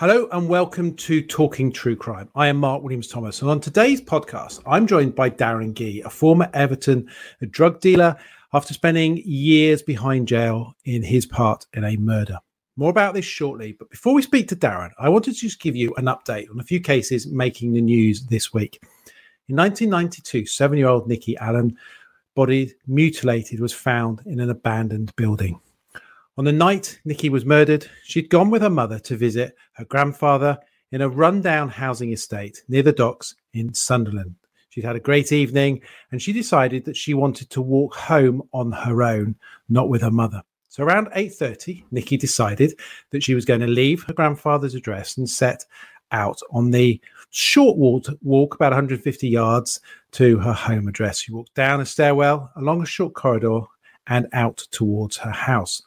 Hello and welcome to Talking True Crime. I am Mark Williams Thomas, and on today's podcast, I'm joined by Darren Gee, a former Everton drug dealer, after spending years behind jail in his part in a murder. More about this shortly, but before we speak to Darren, I wanted to just give you an update on a few cases making the news this week. In 1992, seven year old Nikki Allan, body mutilated, was found in an abandoned building. On the night Nikki was murdered, she'd gone with her mother to visit her grandfather in a rundown housing estate near the docks in Sunderland. She'd had a great evening and she decided that she wanted to walk home on her own, not with her mother. So around 8:30, Nikki decided that she was going to leave her grandfather's address and set out on the short walk, walk about 150 yards to her home address. She walked down a stairwell, along a short corridor, and out towards her house.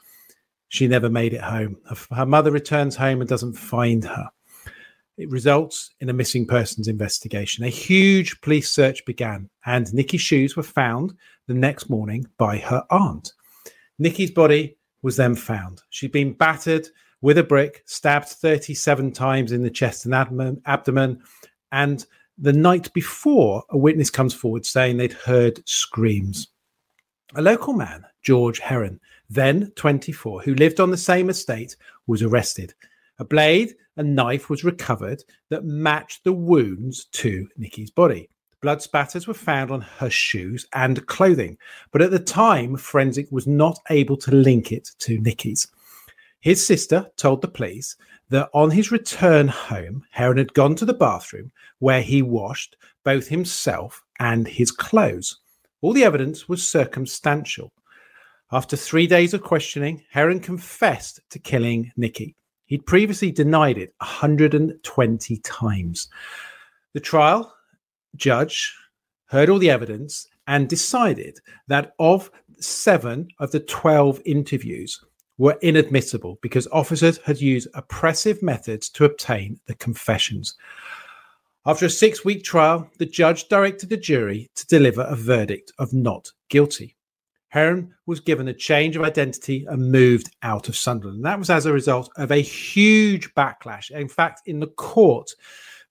She never made it home. Her mother returns home and doesn't find her. It results in a missing persons investigation. A huge police search began, and Nikki's shoes were found the next morning by her aunt. Nikki's body was then found. She'd been battered with a brick, stabbed 37 times in the chest and abdomen, and the night before, a witness comes forward saying they'd heard screams. A local man, George Heron, then 24, who lived on the same estate, was arrested. A blade and knife was recovered that matched the wounds to Nikki's body. Blood spatters were found on her shoes and clothing, but at the time, forensic was not able to link it to Nikki's. His sister told the police that on his return home, Heron had gone to the bathroom where he washed both himself and his clothes. All the evidence was circumstantial. After three days of questioning, Heron confessed to killing Nikki. He'd previously denied it 120 times. The trial judge heard all the evidence and decided that of seven of the 12 interviews were inadmissible because officers had used oppressive methods to obtain the confessions. After a six week trial, the judge directed the jury to deliver a verdict of not guilty. Heron was given a change of identity and moved out of Sunderland. And that was as a result of a huge backlash. In fact, in the court,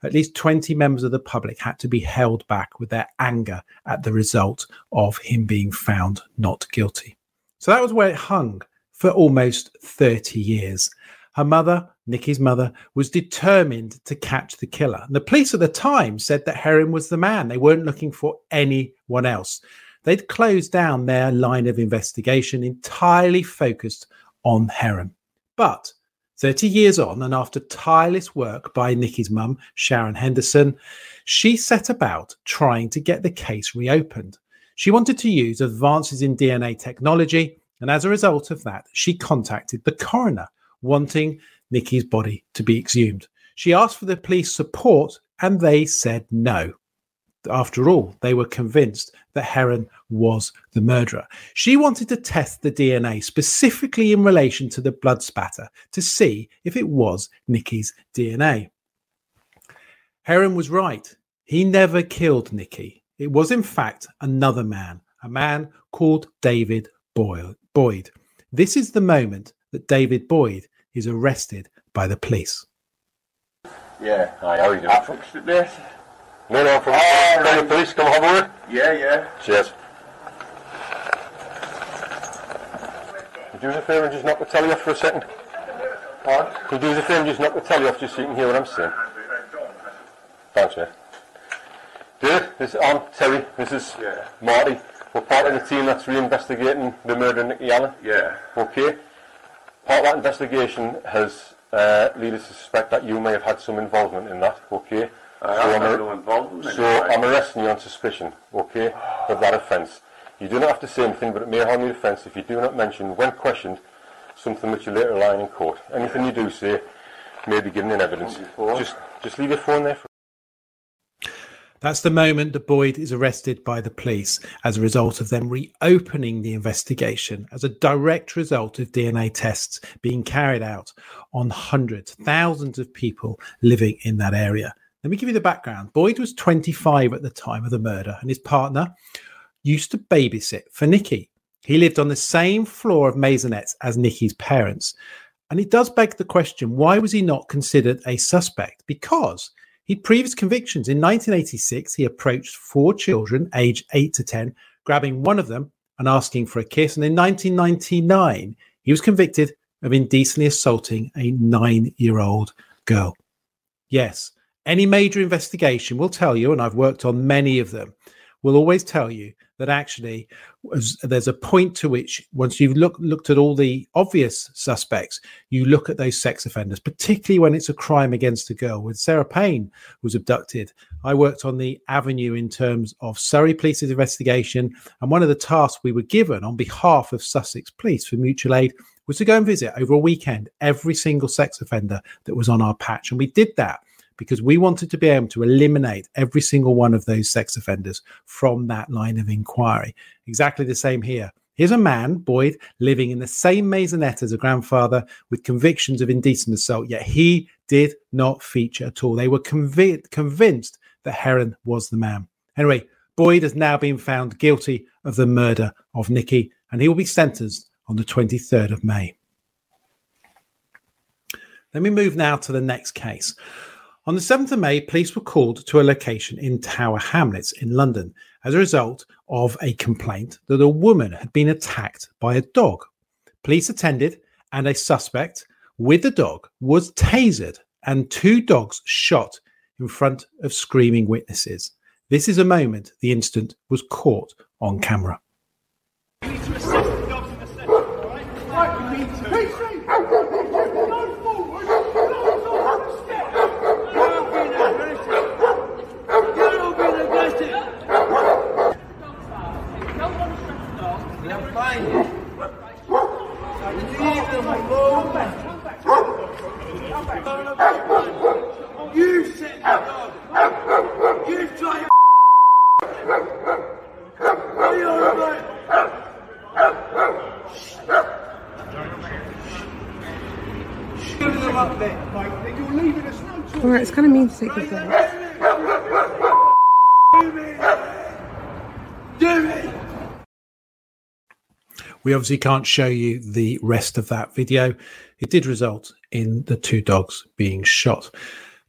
at least 20 members of the public had to be held back with their anger at the result of him being found not guilty. So that was where it hung for almost 30 years. Her mother, Nikki's mother, was determined to catch the killer. And the police at the time said that Heron was the man. They weren't looking for anyone else they'd closed down their line of investigation entirely focused on Heron. But 30 years on, and after tireless work by Nikki's mum, Sharon Henderson, she set about trying to get the case reopened. She wanted to use advances in DNA technology, and as a result of that, she contacted the coroner, wanting Nikki's body to be exhumed. She asked for the police support, and they said no after all, they were convinced that Heron was the murderer. She wanted to test the DNA specifically in relation to the blood spatter to see if it was Nikki's DNA. Heron was right. He never killed Nikki. It was, in fact, another man, a man called David Boyd. This is the moment that David Boyd is arrested by the police. Yeah, I how are you doing? No, no, from uh, the police. Come have a. Yeah, yeah. Cheers. Could you do us a favour and just knock the telly off for a second? What? Could you do us a favour and just knock the telly off just so you can hear what I'm saying? Thanks, mate. Dude, this is I'm Terry. This is yeah. Marty. We're part of the team that's reinvestigating the murder of Nikki Allan. Yeah. Okay. Part of that investigation has uh, led us to suspect that you may have had some involvement in that. Okay. I so, I'm, no involvement so I'm arresting you on suspicion, okay, of that offence. You do not have to say anything, but it may harm the offence if you do not mention, when questioned, something which you later lie in court. Anything you do say may be given in evidence. Just, just leave your phone there. For that's the moment that Boyd is arrested by the police as a result of them reopening the investigation as a direct result of DNA tests being carried out on hundreds, thousands of people living in that area. Let me give you the background. Boyd was 25 at the time of the murder, and his partner used to babysit for Nikki. He lived on the same floor of Maisonettes as Nikki's parents. And it does beg the question why was he not considered a suspect? Because he'd previous convictions. In 1986, he approached four children aged 8 to 10, grabbing one of them and asking for a kiss. And in 1999, he was convicted of indecently assaulting a nine year old girl. Yes, any major investigation will tell you, and I've worked on many of them, will always tell you that actually there's a point to which once you've look, looked at all the obvious suspects you look at those sex offenders particularly when it's a crime against a girl. When sarah payne was abducted i worked on the avenue in terms of surrey police's investigation and one of the tasks we were given on behalf of sussex police for mutual aid was to go and visit over a weekend every single sex offender that was on our patch and we did that because we wanted to be able to eliminate every single one of those sex offenders from that line of inquiry. Exactly the same here. Here's a man, Boyd, living in the same maisonette as a grandfather with convictions of indecent assault, yet he did not feature at all. They were conv- convinced that Heron was the man. Anyway, Boyd has now been found guilty of the murder of Nikki, and he will be sentenced on the 23rd of May. Let me move now to the next case. On the 7th of May, police were called to a location in Tower Hamlets in London as a result of a complaint that a woman had been attacked by a dog. Police attended, and a suspect with the dog was tasered and two dogs shot in front of screaming witnesses. This is a moment the incident was caught on camera. You sit dog. You try What are you on about? Give them up there, mate. You're leaving us no choice. Alright, it's kind of mean to take this out. Do me. Do me. We obviously can't show you the rest of that video. It did result in the two dogs being shot.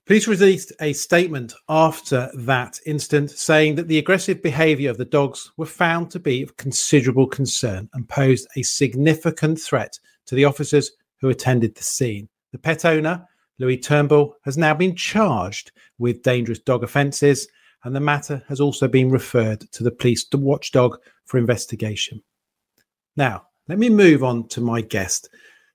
Police released a statement after that incident saying that the aggressive behavior of the dogs were found to be of considerable concern and posed a significant threat to the officers who attended the scene. The pet owner, Louis Turnbull, has now been charged with dangerous dog offences, and the matter has also been referred to the police watchdog for investigation. Now, let me move on to my guest.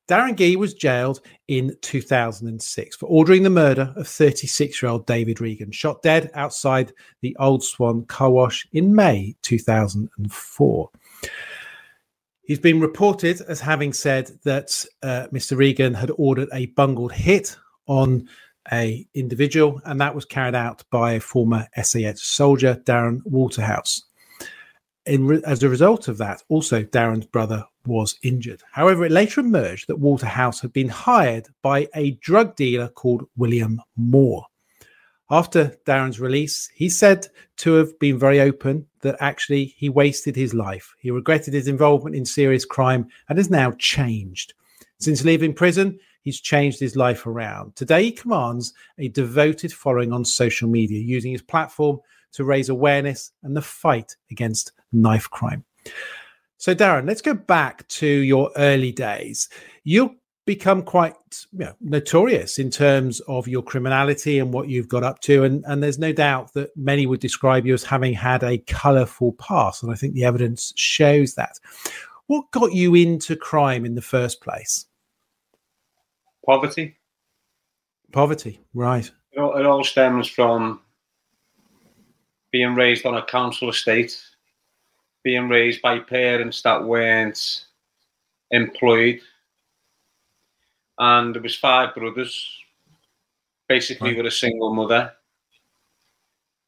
Darren Gee was jailed in 2006 for ordering the murder of 36 year old David Regan, shot dead outside the Old Swan car wash in May 2004. He's been reported as having said that uh, Mr. Regan had ordered a bungled hit on a individual, and that was carried out by a former SAS soldier, Darren Waterhouse in, as a result of that, also Darren's brother was injured. However, it later emerged that Waterhouse had been hired by a drug dealer called William Moore. After Darren's release, he said to have been very open that actually he wasted his life. He regretted his involvement in serious crime and has now changed. Since leaving prison, he's changed his life around. Today, he commands a devoted following on social media, using his platform to raise awareness and the fight against knife crime. So, Darren, let's go back to your early days. You become quite you know, notorious in terms of your criminality and what you've got up to. And, and there's no doubt that many would describe you as having had a colourful past. And I think the evidence shows that. What got you into crime in the first place? Poverty. Poverty, right. It all, it all stems from being raised on a council estate being raised by parents that weren't employed. And there was five brothers, basically right. with a single mother.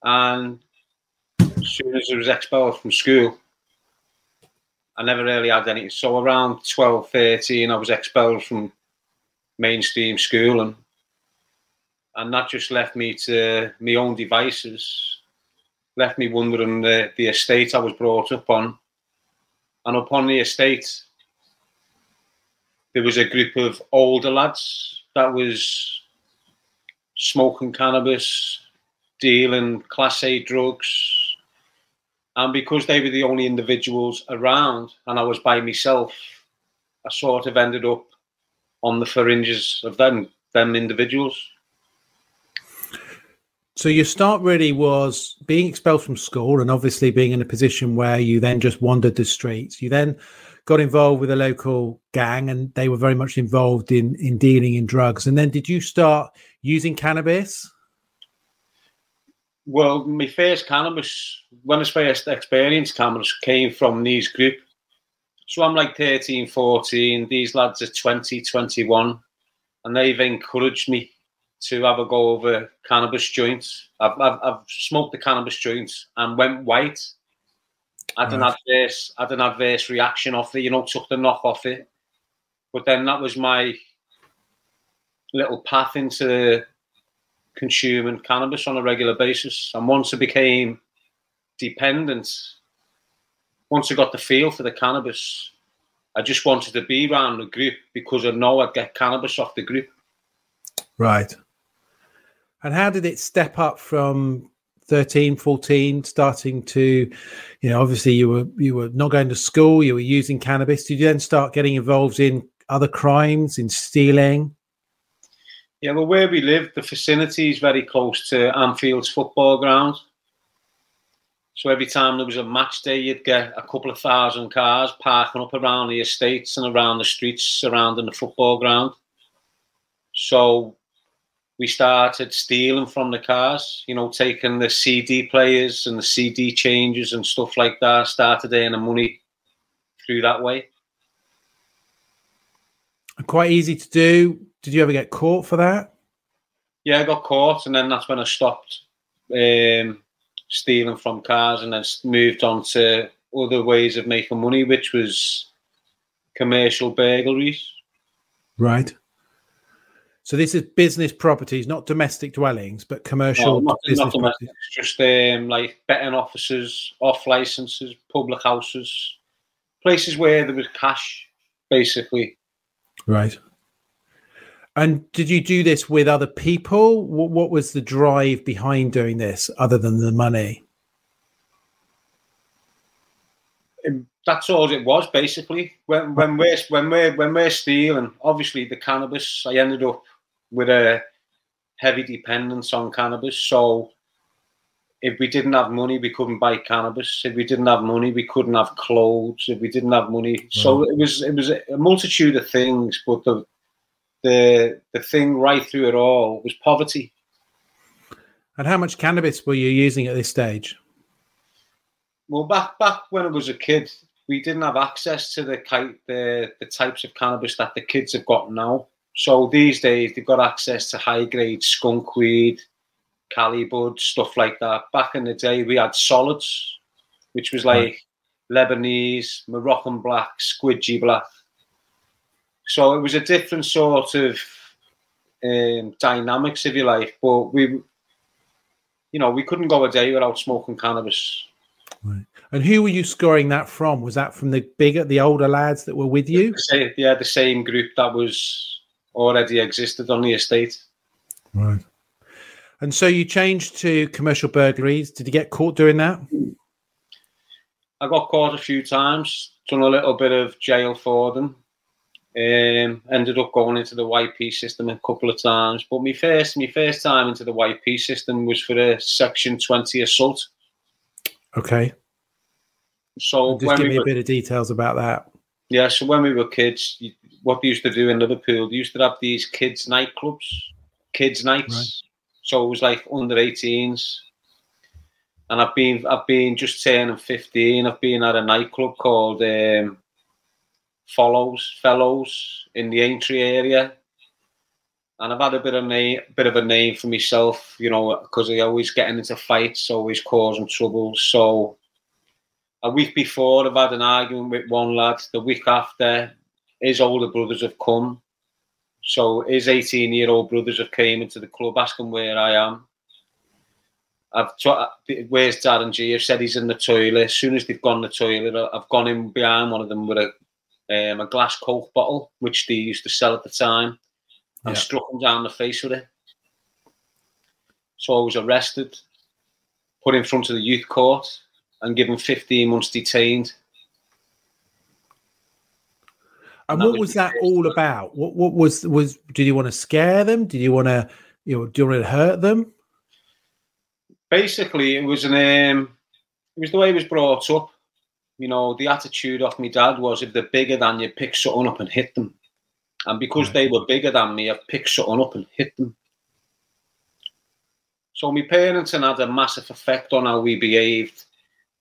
And as soon as I was expelled from school, I never really had any. So around 12, 13, I was expelled from mainstream school and and that just left me to my own devices left me wondering the, the estate I was brought up on. And upon the estate, there was a group of older lads that was smoking cannabis, dealing class A drugs. And because they were the only individuals around and I was by myself, I sort of ended up on the fringes of them them individuals. So your start really was being expelled from school and obviously being in a position where you then just wandered the streets. You then got involved with a local gang and they were very much involved in in dealing in drugs. And then did you start using cannabis? Well, my first cannabis, when I first experienced cannabis, came from these group. So I'm like 13, 14. These lads are 20, 21. And they've encouraged me to have a go over cannabis joints. I've, I've, I've smoked the cannabis joints and went white. I had an adverse, had an adverse reaction off it. You know, took the knock off it. But then that was my little path into consuming cannabis on a regular basis. And once I became dependent, once I got the feel for the cannabis, I just wanted to be around the group because I know I'd get cannabis off the group. Right. And how did it step up from 13, 14, starting to, you know, obviously you were you were not going to school, you were using cannabis. Did you then start getting involved in other crimes, in stealing? Yeah, well, where we live, the facility is very close to Anfield's football ground. So every time there was a match day, you'd get a couple of thousand cars parking up around the estates and around the streets surrounding the football ground. So we started stealing from the cars, you know, taking the CD players and the CD changes and stuff like that, started earning money through that way. Quite easy to do. Did you ever get caught for that? Yeah, I got caught, and then that's when I stopped um, stealing from cars and then moved on to other ways of making money, which was commercial burglaries. Right. So this is business properties, not domestic dwellings, but commercial no, not, business not just um, like betting offices, off licenses, public houses, places where there was cash, basically. Right. And did you do this with other people? What, what was the drive behind doing this, other than the money? Um, that's all it was, basically. When when we're when we're when we're stealing, obviously the cannabis, I ended up with a heavy dependence on cannabis. So if we didn't have money, we couldn't buy cannabis. If we didn't have money, we couldn't have clothes. If we didn't have money, so mm. it was it was a multitude of things. But the the the thing right through it all was poverty. And how much cannabis were you using at this stage? Well, back back when I was a kid, we didn't have access to the the the types of cannabis that the kids have got now. So these days they've got access to high grade skunk weed, cali bud, stuff like that. Back in the day, we had solids, which was like right. Lebanese, Moroccan black, squidgy black. So it was a different sort of um, dynamics, if you like. But we, you know, we couldn't go a day without smoking cannabis. Right. And who were you scoring that from? Was that from the bigger, the older lads that were with you? Yeah, the same group that was already existed on the estate. Right. And so you changed to commercial burglaries. Did you get caught doing that? I got caught a few times, done a little bit of jail for them. Um, ended up going into the YP system a couple of times. But my first my first time into the YP system was for a section 20 assault. Okay. So just give me were, a bit of details about that. Yeah, so when we were kids, what they used to do in Liverpool, they used to have these kids' nightclubs, kids' nights. Right. So it was like under 18s. And I've been I've been just turning 15. I've been at a nightclub called um, Follows Fellows in the Aintree area. And I've had a bit of name, bit of a name for myself, you know, because I always getting into fights, always causing trouble. So a week before, I've had an argument with one lad. The week after, his older brothers have come. So his 18 year old brothers have came into the club asking where I am. I've t- where's Darren Gee? I've said he's in the toilet. As soon as they've gone to the toilet, I've gone in behind one of them with a, um, a glass Coke bottle, which they used to sell at the time, and Yeah. struck him down the face with it. So I was arrested, put in front of the youth court, and given 15 months detained. And that what was that all about? What what was was? Did you want to scare them? Did you want to you know? Do you want to hurt them? Basically, it was an um, it was the way he was brought up. You know, the attitude of my dad was if they're bigger than you, pick something up and hit them. And because Right. they were bigger than me, I picked something up and hit them. So my parents had a massive effect on how we behaved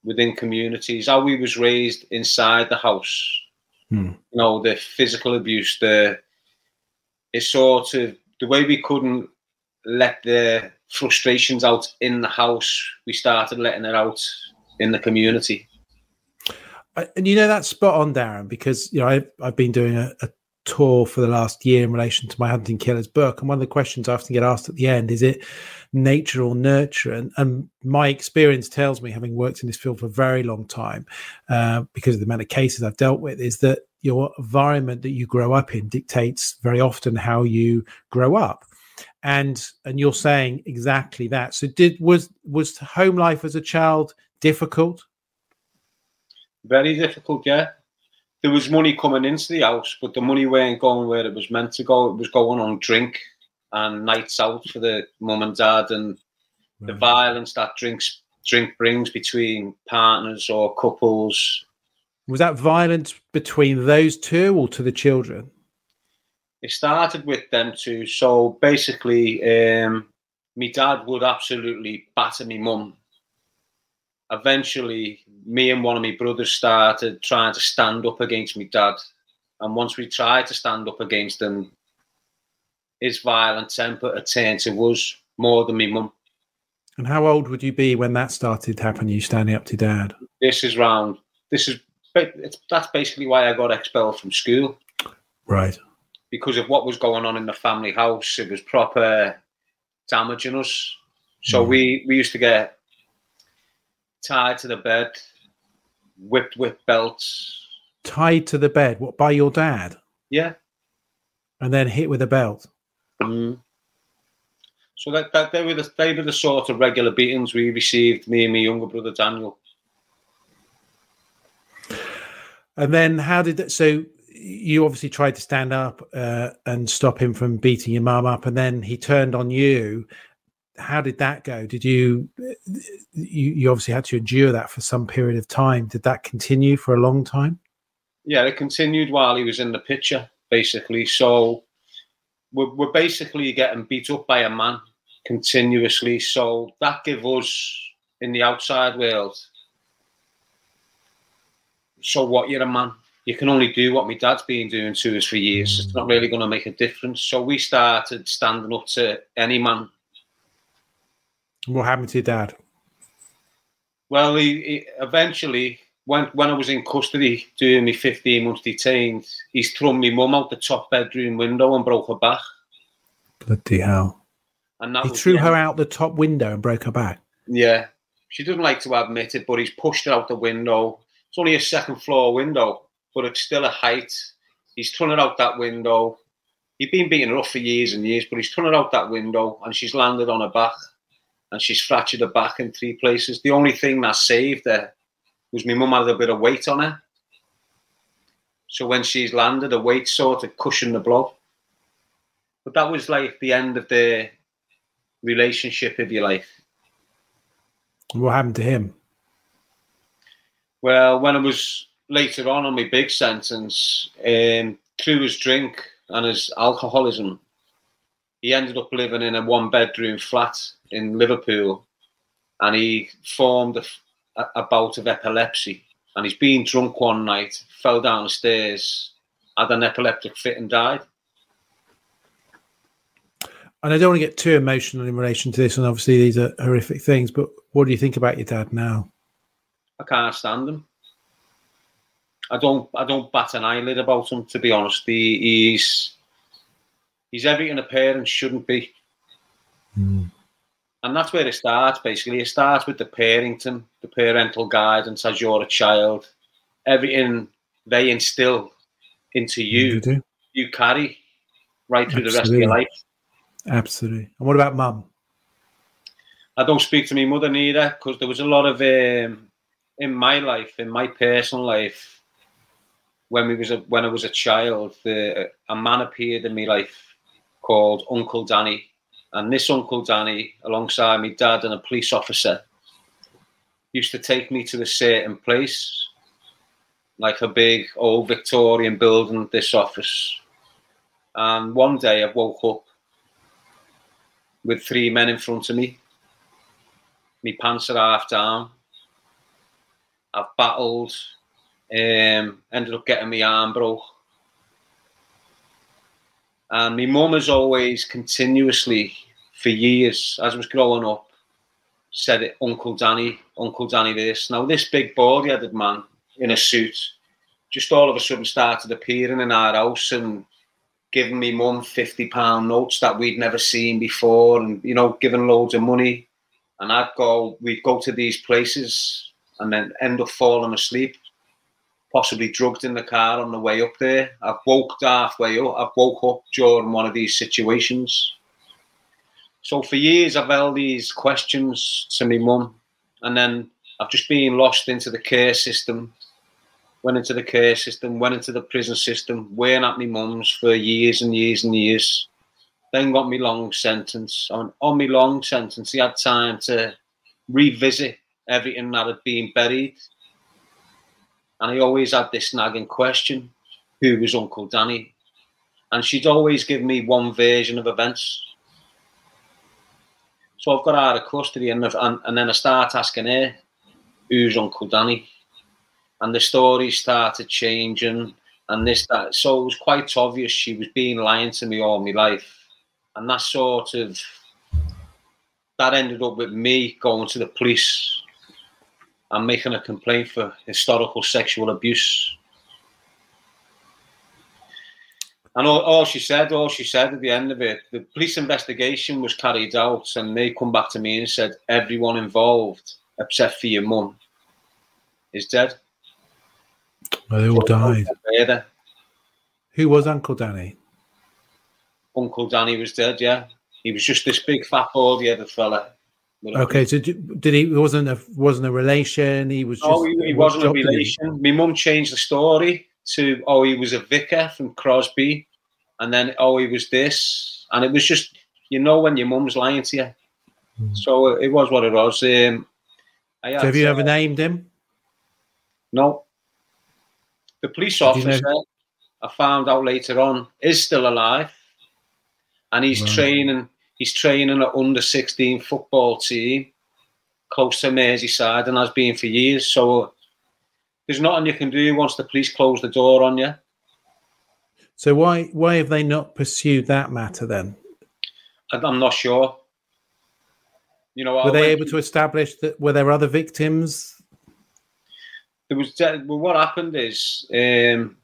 within communities, how we was raised inside the house. Hmm. You know, the physical abuse, the it's sort of the way we couldn't let the frustrations out in the house, we started letting it out in the community. And you know that's spot on, Darren, because you know I've, I've been doing a, a tour for the last year in relation to my Hunting Killers book, and one of the questions I often get asked at the end is it nature or nurture? And, and my experience tells me, having worked in this field for a very long time, uh, because of the amount of cases I've dealt with, is that your environment that you grow up in dictates very often how you grow up. And and you're saying exactly that. So did was was home life as a child difficult? Very difficult, yeah. There was money coming into the house, but the money weren't going where it was meant to go. It was going on drink and nights out for the mum and dad, and the violence that drinks drink brings between partners or couples. Was that violence between those two or to the children? It started with them two. So basically, um, my dad would absolutely batter me mum. Eventually, me and one of my brothers started trying to stand up against my dad. And once we tried to stand up against him, his violent temper had turned to us more than me mum. And how old would you be when that started happening? You standing up to dad? This is round. This is it's, that's basically why I got expelled from school. Right. because of what was going on in the family house. It was proper damaging us. So Mhm. we we used to get tied to the bed, whipped with belts. Tied to the bed, what by your dad, Yeah. and then hit with a belt. Mm. So that, that they were the they were the sort of regular beatings we received. Me and my younger brother Daniel. And then how did that? So you obviously tried to stand up uh, and stop him from beating your mum up, and then he turned on you. How did that go? Did you, you you obviously had to endure that for some period of time? Did that continue for a long time? Yeah, it continued while he was in the picture, basically. So we're, we're basically getting beat up by a man continuously. So that gave us in the outside world. So what? You're a man. You can only do what my dad's been doing to us for years. It's not really going to make a difference. So we started standing up to any man. What happened to your dad? Well, he, he eventually, when when I was in custody doing me 15 months detained, he's thrown me mum out the top bedroom window and broke her back. Bloody hell! And that He threw her out the top window and broke her back. Yeah, she doesn't like to admit it, but he's pushed her out the window. It's only a second floor window, but it's still a height. He's thrown her out that window. He'd been beating her up for years and years, but he's thrown her out that window and she's landed on her back and she's fractured her back in three places. The only thing that saved her was my mum had a bit of weight on her. So when she's landed, her weight sort of cushioned the blow. But that was like the end of the relationship, if you like. What happened to him? Well, when I was later on on my big sentence, um, through his drink and his alcoholism, he ended up living in a one bedroom flat in Liverpool and he formed a, a, bout of epilepsy. And he's been drunk one night, fell down the stairs, had an epileptic fit and died. And I don't want to get too emotional in relation to this, and obviously these are horrific things. But what do you think about your dad now? I can't stand him. I don't. I don't bat an eyelid about him. To be honest, he, he's he's everything a parent shouldn't be, and that's where it starts. Basically, it starts with the parenting, the parental guidance as you're a child. Everything they instill into you, You you carry right through the rest of your life. Absolutely. And what about mum? I don't speak to my mother neither because there was a lot of um, in my life, in my personal life, when we was a, when I was a child, the, a man appeared in my life called Uncle Danny, and this Uncle Danny, alongside my dad and a police officer, used to take me to a certain place, like a big old Victorian building. This office, and one day I woke up with three men in front of me my pants are half down. I've battled, um, ended up getting my arm broke. And my mum has always continuously, for years, as I was growing up, said it, Uncle Danny, Uncle Danny this. Now, this big baldy headed man in a suit just all of a sudden started appearing in our house and giving me mum £50 notes that we'd never seen before and, you know, giving loads of money and I'd go, we'd go to these places and then end up falling asleep, possibly drugged in the car on the way up there. I've woke halfway up, I've woke up during one of these situations. So for years, I've held these questions to my mum, and then I've just been lost into the care system. Went into the care system, went into the prison system, wearing at my mum's for years and years and years then got me long sentence. On, on me long sentence, he had time to revisit everything that had been buried. And I always had this nagging question who was Uncle Danny? And she'd always give me one version of events. So I've got out of custody and, and, and then I start asking her, who's Uncle Danny? And the story started changing and this, that. So it was quite obvious she was being lying to me all my life and that sort of that ended up with me going to the police and making a complaint for historical sexual abuse. And all, all she said, all she said at the end of it, the police investigation was carried out, and they come back to me and said everyone involved, except for your mum, is dead. Well, they all died. Who was Uncle Danny? Uncle Danny was dead. Yeah, he was just this big fat baldy headed fella. With Okay, so did he wasn't a wasn't a relation? He was just. Oh, he, he wasn't a job did he- relation. My mum changed the story to oh, he was a vicar from Crosby, and then oh, he was this, and it was just you know when your mum's lying to you. Hmm. So it was what it was. Um, I had, So have you uh, ever named him? No. The police Did you officer, know- I found out later on, is still alive, and he's Right. training. He's training an under sixteen football team close to Merseyside, and has been for years. So there's nothing you can do once the police close the door on you. So why why have they not pursued that matter then? I- I'm not sure. You know, I Were they went able to establish that were there other victims? there was well, what happened is um,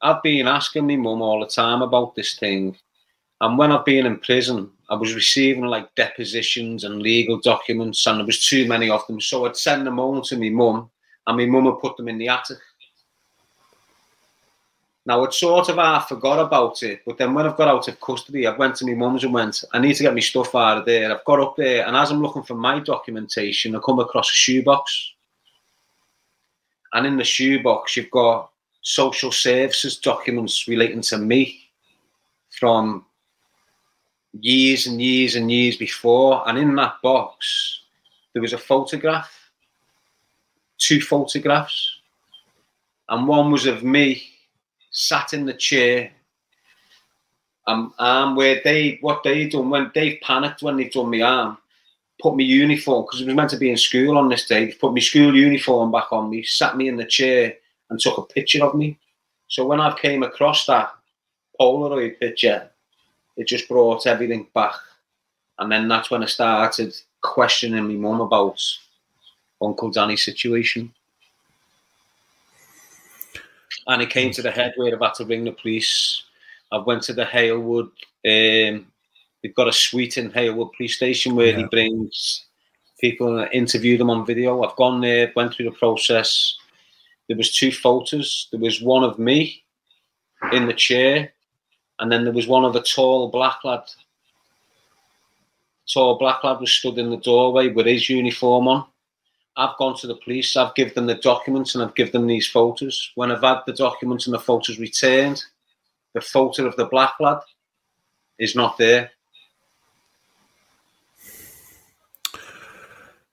I've been asking my mum all the time about this thing, and when I've been in prison, I was receiving like depositions and legal documents, and there was too many of them. So I'd send them home to my mum, and my mum would put them in the attic. Now I'd sort of half forgot about it, but then when I've got out of custody, I went to my mum's and went, I need to get my stuff out of there. I've got up there, and as I'm looking for my documentation, I come across a shoebox and in the shoebox you've got social services documents relating to me from years and years and years before and in that box there was a photograph two photographs and one was of me sat in the chair um, arm where they what they done when they panicked when they done my arm put my uniform because it was meant to be in school on this day. They put my school uniform back on me, sat me in the chair, and took a picture of me. So when I came across that Polaroid picture, it just brought everything back. And then that's when I started questioning my mum about Uncle Danny's situation. And it came to the head where I've had to ring the police. I went to the Halewood um, They've got a suite in Halewood Police Station where he Yeah. brings people and interview them on video. I've gone there, went through the process. There was two photos. There was one of me in the chair, and then there was one of the tall black lad. Tall black lad was stood in the doorway with his uniform on. I've gone to the police, I've given them the documents and I've given them these photos. When I've had the documents and the photos returned, the photo of the black lad is not there.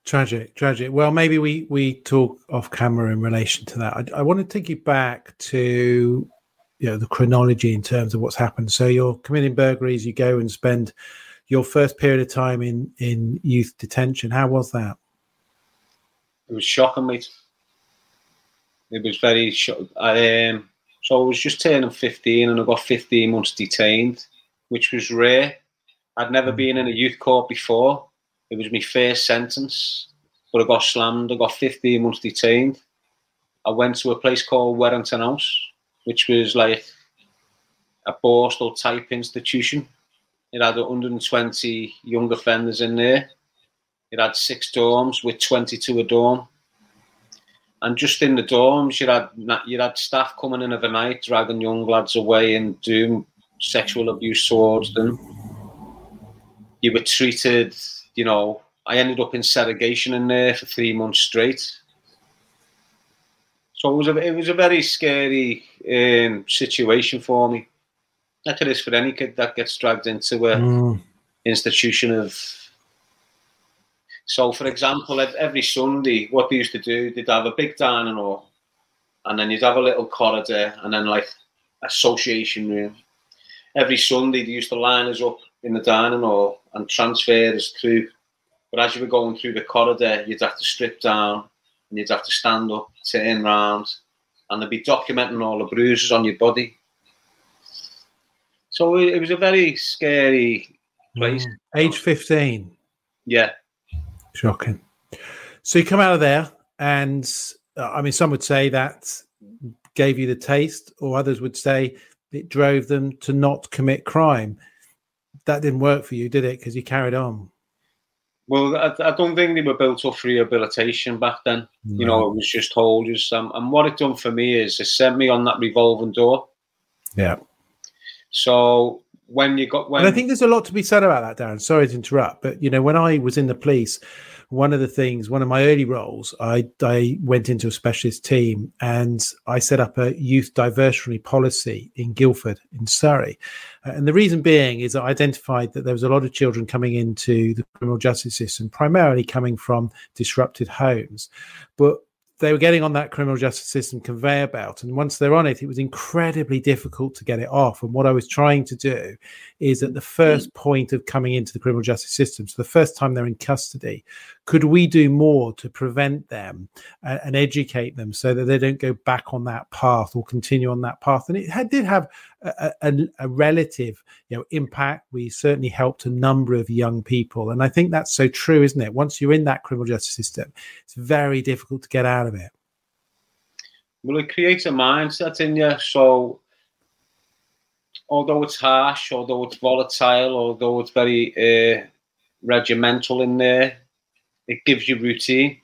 Tragic, tragic. Well, maybe we we talk off camera in relation to that. I, I want to take you back to you know the chronology in terms of what's happened. So you're committing burglaries, you go and spend your first period of time in in youth detention. How was that? It was shocking, mate. It was very shocking. Um, so I was just turning 15 and I got 15 months detained, which was rare. I'd never been in a youth court before. It was my first sentence, but I got slammed. I got 15 months detained. I went to a place called Warrington House, which was like a Borstal type institution. It had 120 young offenders in there. It had six dorms with 22 a dorm. And just in the dorms, you had you had staff coming in of the night, dragging young lads away and doing sexual abuse towards them. You were treated, you know. I ended up in segregation in there for three months straight. So it was a it was a very scary um, situation for me. Like it is for any kid that gets dragged into a mm. institution of so, for example, every Sunday, what they used to do, they'd have a big dining hall, and then you'd have a little corridor, and then like association room. Every Sunday, they used to line us up in the dining hall and transfer us through. But as you were going through the corridor, you'd have to strip down, and you'd have to stand up, turn round, and they'd be documenting all the bruises on your body. So it was a very scary place. Age 15. Yeah. Shocking. So you come out of there, and uh, I mean, some would say that gave you the taste, or others would say it drove them to not commit crime. That didn't work for you, did it? Because you carried on. Well, I, I, don't think they were built up for rehabilitation back then. No. You know, it was just holders. Um, and what it done for me is it sent me on that revolving door. Yeah. So when you got when and I think there's a lot to be said about that, Darren. Sorry to interrupt, but you know, when I was in the police, one of the things, one of my early roles, I, I went into a specialist team and I set up a youth diversionary policy in Guildford in Surrey. Uh, and the reason being is I identified that there was a lot of children coming into the criminal justice system, primarily coming from disrupted homes. But they were getting on that criminal justice system conveyor belt. And once they're on it, it was incredibly difficult to get it off. And what I was trying to do is at the first point of coming into the criminal justice system, so the first time they're in custody, could we do more to prevent them and, and educate them so that they don't go back on that path or continue on that path? And it had, did have a, a, a, relative you know impact. We certainly helped a number of young people and i think that's so true isn't it? Once you're in that criminal justice system it's very difficult to get out of it. Well it creates a mindset in you. So although it's harsh although it's volatile although it's very uh, regimental in there it gives you routine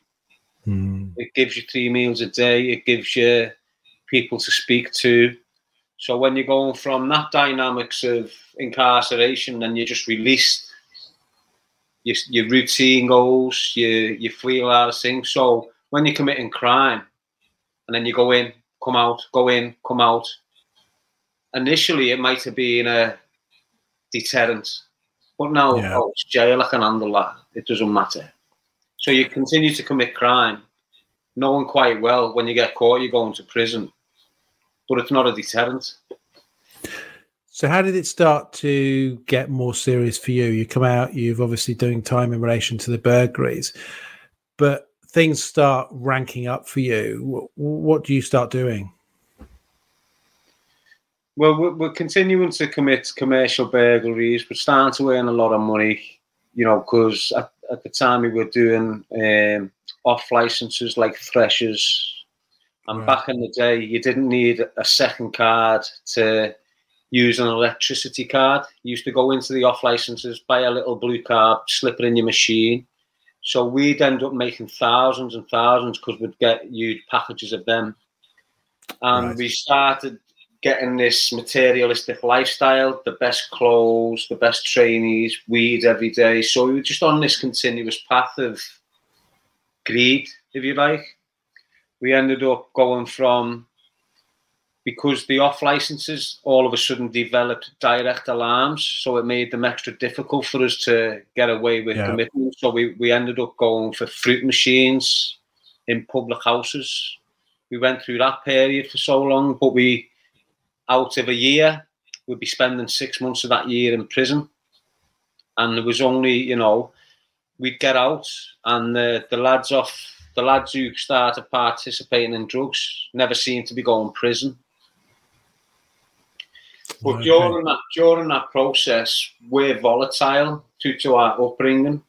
mm. it gives you three meals a day it gives you people to speak to so when you're going from that dynamics of incarceration and you're just released, your, your routine goes, you you feel out of things. So when you're committing crime, and then you go in, come out, go in, come out. Initially, it might have been a deterrent, but now yeah. oh, it's jail. I can handle that. It doesn't matter. So you continue to commit crime, knowing quite well when you get caught, you're going to prison but it's not a deterrent. So, how did it start to get more serious for you? You come out, you've obviously doing time in relation to the burglaries, but things start ranking up for you. What, do you start doing? Well, we're, we're continuing to commit commercial burglaries. We're starting to earn a lot of money, you know, because at, at, the time we were doing um, off licenses like threshers, and right. back in the day, you didn't need a second card to use an electricity card. You used to go into the off licenses, buy a little blue card, slip it in your machine. So we'd end up making thousands and thousands because we'd get huge packages of them. And right. we started getting this materialistic lifestyle, the best clothes, the best trainees, weed every day. So we were just on this continuous path of greed, if you like. We ended up going from because the off licenses all of a sudden developed direct alarms, so it made them extra difficult for us to get away with Yeah. commitment. So we, we ended up going for fruit machines in public houses. We went through that period for so long, but we out of a year, we'd be spending six months of that year in prison. And there was only, you know, we'd get out and the, the lads off the lads who started participating in drugs never seemed to be going to prison. But Okay. during that during that process, we're volatile due to our upbringing.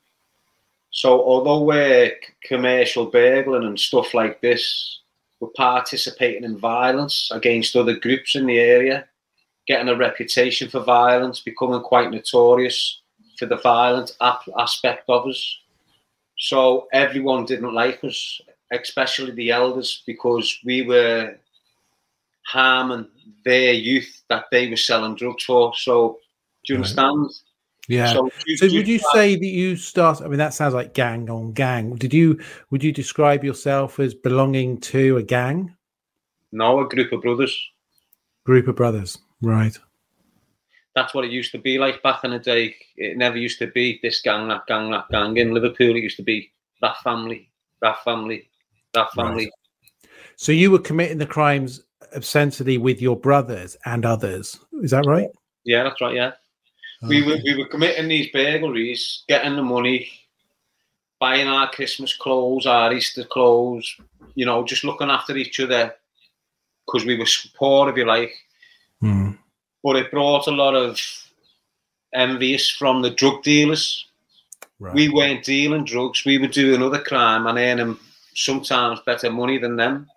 So although we're commercial burgling and stuff like this, we're participating in violence against other groups in the area, getting a reputation for violence, becoming quite notorious for the violent ap- aspect of us. So everyone didn't like us, especially the elders, because we were harming their youth that they were selling drugs for. So do you Right. understand? Yeah. So, So would you say that you start? I mean, that sounds like gang on gang. Did you? Would you describe yourself as belonging to a gang, no a group of brothers? group of brothers? Right. That's what it used to be like back in the day. It never used to be this gang, that gang, that gang. In Liverpool, it used to be that family, that family, that family. So you were committing the crimes ostensibly with your brothers and others. Is that right? Yeah, that's right. Yeah. We were we were committing these burglaries, getting the money, buying our Christmas clothes, our Easter clothes, you know, just looking after each other because we were poor, if you like. Hmm. But it brought a lot of envious from the drug dealers. Right. We weren't dealing drugs, we were doing other crime and earning sometimes better money than them.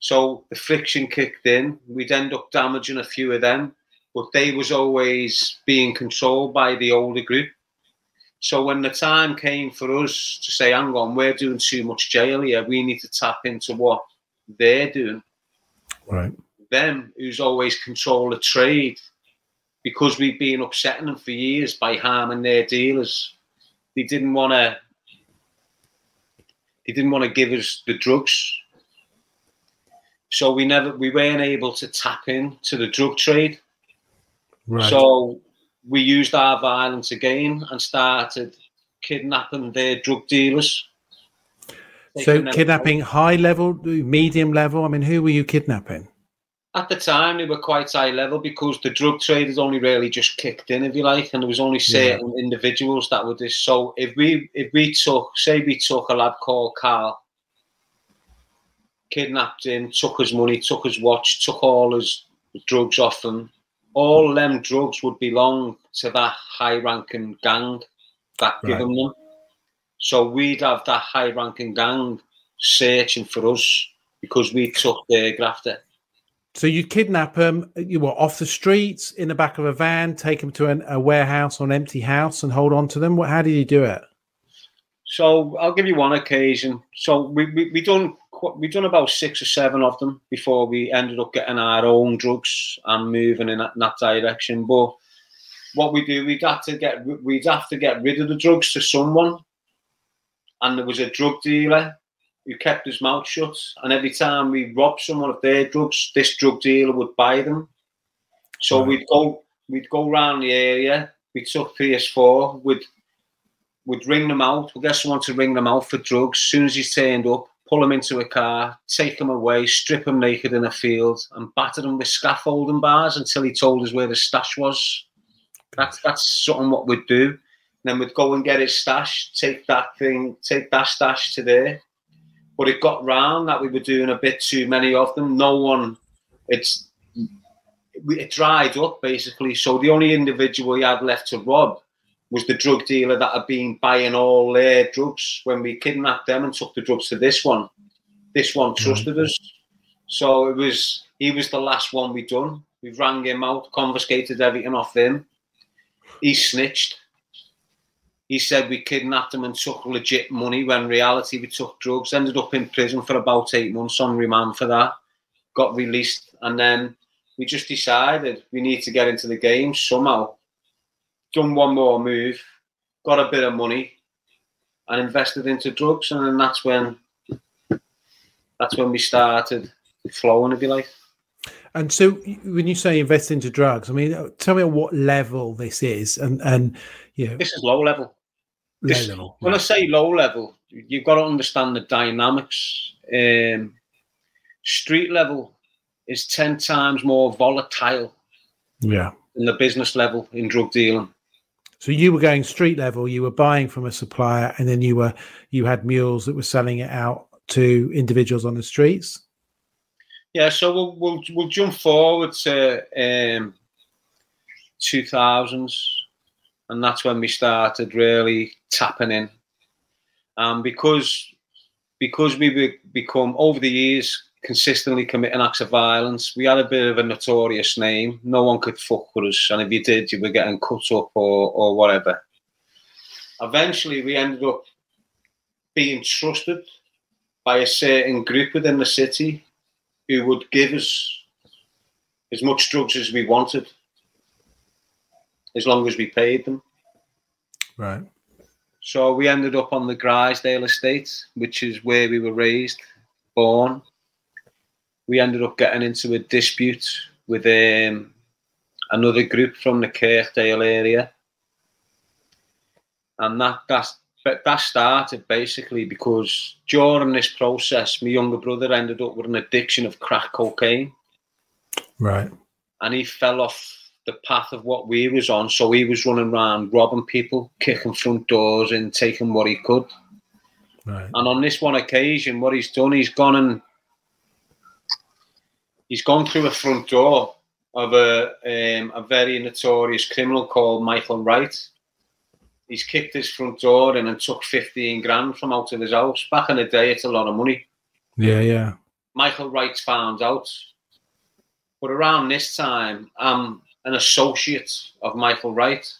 So the friction kicked in. We'd end up damaging a few of them, but they was always being controlled by the older group. So when the time came for us to say, hang on, we're doing too much jail here, we need to tap into what they're doing. right. Them who's always control the trade, because we've been upsetting them for years by harming their dealers. They didn't want to. They didn't want to give us the drugs, so we never we weren't able to tap in to the drug trade. Right. So we used our violence again and started kidnapping their drug dealers. so kidnapping high level, medium level. I mean, who were you kidnapping? At the time, they were quite high level because the drug trade had only really just kicked in, if you like, and there was only certain individuals that were this. So if we if we took, say, we took a lad called Carl, kidnapped him, took his money, took his watch, took all his drugs off him, all them drugs would belong to that high-ranking gang that Right. given them. So we'd have that high-ranking gang searching for us because we took their grafter. So you kidnap them. You were off the streets in the back of a van, take them to an, a warehouse or an empty house, and hold on to them. What? How did you do it? So I'll give you one occasion. So we we, we done qu- we done about six or seven of them before we ended up getting our own drugs and moving in that, in that direction. But what we do, we'd have to get we'd have to get rid of the drugs to someone, and there was a drug dealer who kept his mouth shut. And every time we robbed someone of their drugs, this drug dealer would buy them. So Right. we'd go we'd go around the area. We took PS4. We'd would ring them out. We'll get someone to ring them out for drugs. As soon as he's turned up, pull him into a car, take him away, strip him naked in a field, and batter him with scaffolding bars until he told us where the stash was. That's that's something what we'd do. then we'd go and get his stash, take that thing, take that stash to there. But it got round that we were doing a bit too many of them. No one, it's it dried up basically. So the only individual he had left to rob was the drug dealer that had been buying all their drugs when we kidnapped them and took the drugs to this one. This one mm-hmm. trusted us. So it was he was the last one we done. We rang him out, confiscated everything off him. He snitched. He said we kidnapped him and took legit money when in reality we took drugs. Ended up in prison for about eight months on remand for that. Got released and then we just decided we need to get into the game somehow. Done one more move, got a bit of money, and invested into drugs, and then that's when that's when we started flowing, if you like. And so, when you say invest into drugs, I mean, tell me what level this is, and and you know, This is low level. low this- level. When I say low level, you've got to understand the dynamics. Um, street level is 10 times more volatile yeah. than the business level in drug dealing. So you were going street level. You were buying from a supplier, and then you were you had mules that were selling it out to individuals on the streets. Yeah, so we'll we'll, we'll jump forward to um, 2000s, and that's when we started really tapping in. Um, because because we be, become over the years consistently committing acts of violence, we had a bit of a notorious name. No one could fuck with us, and if you did, you were getting cut up or or whatever. Eventually, we ended up being trusted by a certain group within the city who would give us as much drugs as we wanted, as long as we paid them. Right. So we ended up on the Grizedale estate, which is where we were raised, born. We ended up getting into a dispute with um, another group from the Kirkdale area, and that that that started basically because during this process, my younger brother ended up with an addiction of crack cocaine. Right. and he fell off the path of what we was on. So he was running around robbing people, kicking front doors and taking what he could. Right. And on this one occasion, what he's done, he's gone and he's gone through a front door of a um, a very notorious criminal called Michael Wright. He's kicked his front door in and took 15 grand from out of his house. Back in the day, it's a lot of money. Yeah. Yeah. Michael Wright found out. But around this time, I'm an associate of Michael Wright.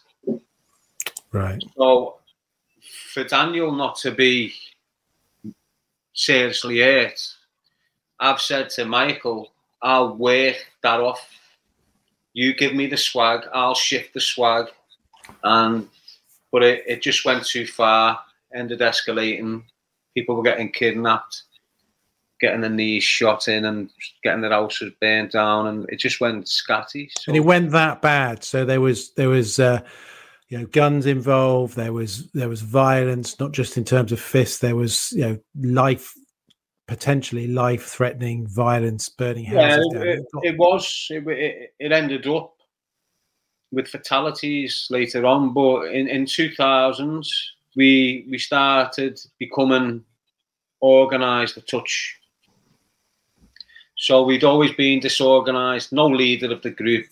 Right. So for Daniel not to be seriously hurt, I've said to Michael, I'll work that off. You give me the swag, I'll shift the swag. And but it, it just went too far, ended escalating. People were getting kidnapped, getting their knees shot in and getting their houses burnt down and it just went scatty. So And it went that bad. So there was there was uh, you know guns involved. There was there was violence, not just in terms of fists. There was you know life potentially life threatening violence, burning houses it, down. it, It was. It, it, it ended up with fatalities later on, but in in two thousands we we started becoming organised a touch. So we'd always been disorganised, no leader of the group.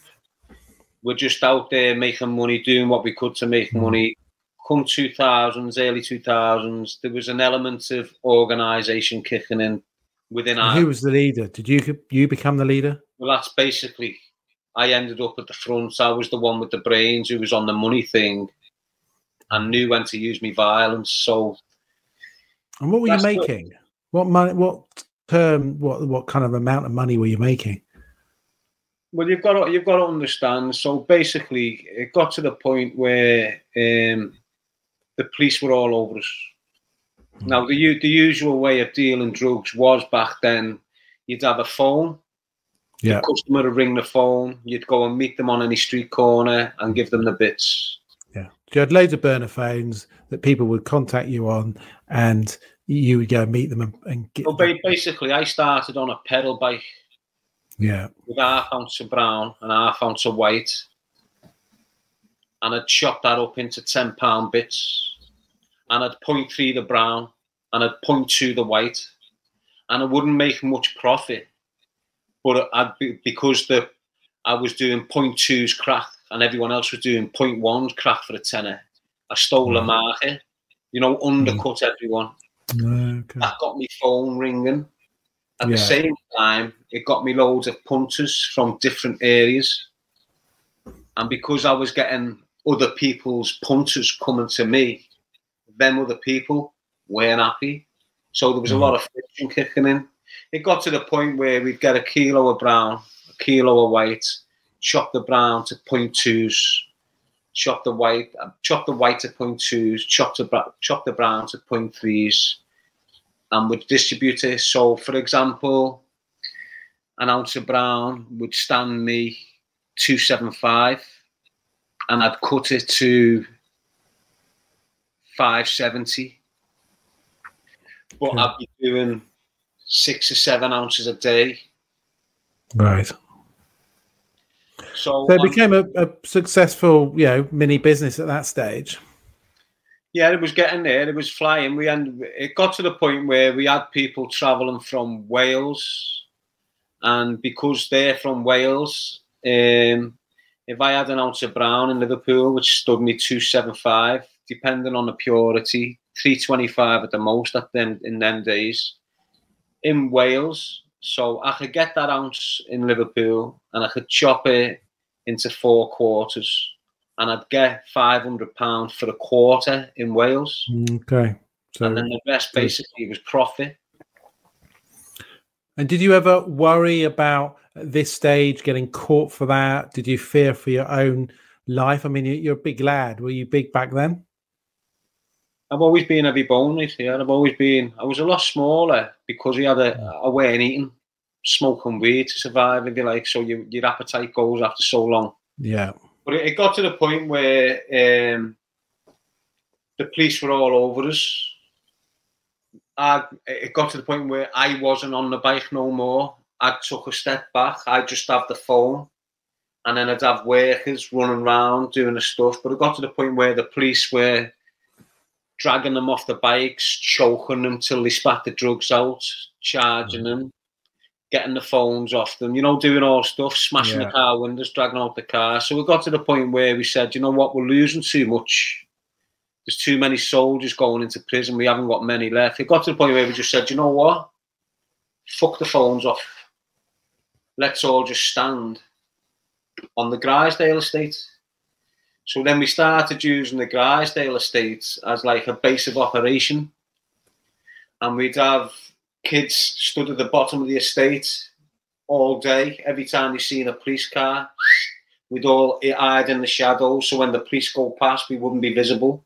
We're just out there making money, doing what we could to make Mhm. money. Come 2000s, early 2000s, there was an element of organisation kicking in within our who was the leader? Did you you become the leader? well, that's basically. I ended up at the front. I was the one with the brains who was on the money thing, and knew when to use me violence. So And what were you what- making? What money? What term? What what kind of amount of money were you making? Well, you've got to, you've got to understand. So basically, it got to the point where um, the police were all over us. Hmm. Now, the the usual way of dealing drugs was back then. You'd have a phone. Yeah. The customer would ring the phone. You'd go and meet them on any street corner and give them the bits. Yeah. You had loads of burner phones that people would contact you on, and you would go and meet them and, and get. So ba- basically, I started on a pedal bike yeah. with half ounce of brown and half ounce of white, and I'd chop that up into ten pound bits, and I'd point three the brown, and I'd point two the white, and I wouldn't make much profit, but I'd be, because the I was doing point twos crack and everyone else was doing point ones crack for a tenner. I stole the Right. market, you know, undercut mm. everyone Okay. that got me phone ringing. At Yeah. the same time, it got me loads of punters from different areas. And because I was getting other people's punters coming to me, them other people weren't happy. So there was a lot of friction kicking in. It got to the point where we'd get a kilo of brown, a kilo of white, chop the brown to point twos, chop the white, uh, chop the white to point twos, chop the chop the brown to point threes, and would distribute it. So, for example, an ounce of brown would stand me two seven five, and I'd cut it to five seventy. But Okay. I'd be doing six or seven ounces a day. Right. So, So it became a, a successful, you know, mini business at that stage. Yeah, it was getting there. It was flying. We and it got to the point where we had people travelling from Wales, and because they're from Wales, um, if I had an ounce of brown in Liverpool, which stood me two seven five, depending on the purity, three twenty five at the most at them in them days, in Wales. So I could get that ounce in Liverpool, and I could chop it into four quarters and I'd get five hundred pounds for a quarter in Wales, Okay. So, and then the rest basically was profit. and did you ever worry about at this stage getting caught for that? Did you fear for your own life? I mean, you- you're a big lad. Were you big back then? I've always been heavy boned. Yeah, I've always been. I was a lot smaller because we had a, a way in eating, smoking weed to survive, if you like. So your your appetite goes after so long. Yeah. But it, it got to the point where um, the police were all over us. I, it got to the point where I wasn't on the bike no more. I took a step back. I just have the phone, and then I'd have workers running around doing the stuff. But it got to the point where the police were dragging them off the bikes, choking them till they spat the drugs out, charging mm. them, getting the phones off them, you know, doing all stuff, smashing Yeah. the car windows, dragging out the car. So we got to the point where we said, you know what, we're losing too much. There's too many soldiers going into prison. We haven't got many left. It got to the point where we just said, you know what? Fuck the phones off. Let's all just stand on the Grizedale estate. So then we started using the Grizedale estate as like a base of operation. And we'd have kids stood at the bottom of the estate all day. Every time they seen a police car, we'd all hide in the shadows. So when the police go past, we wouldn't be visible.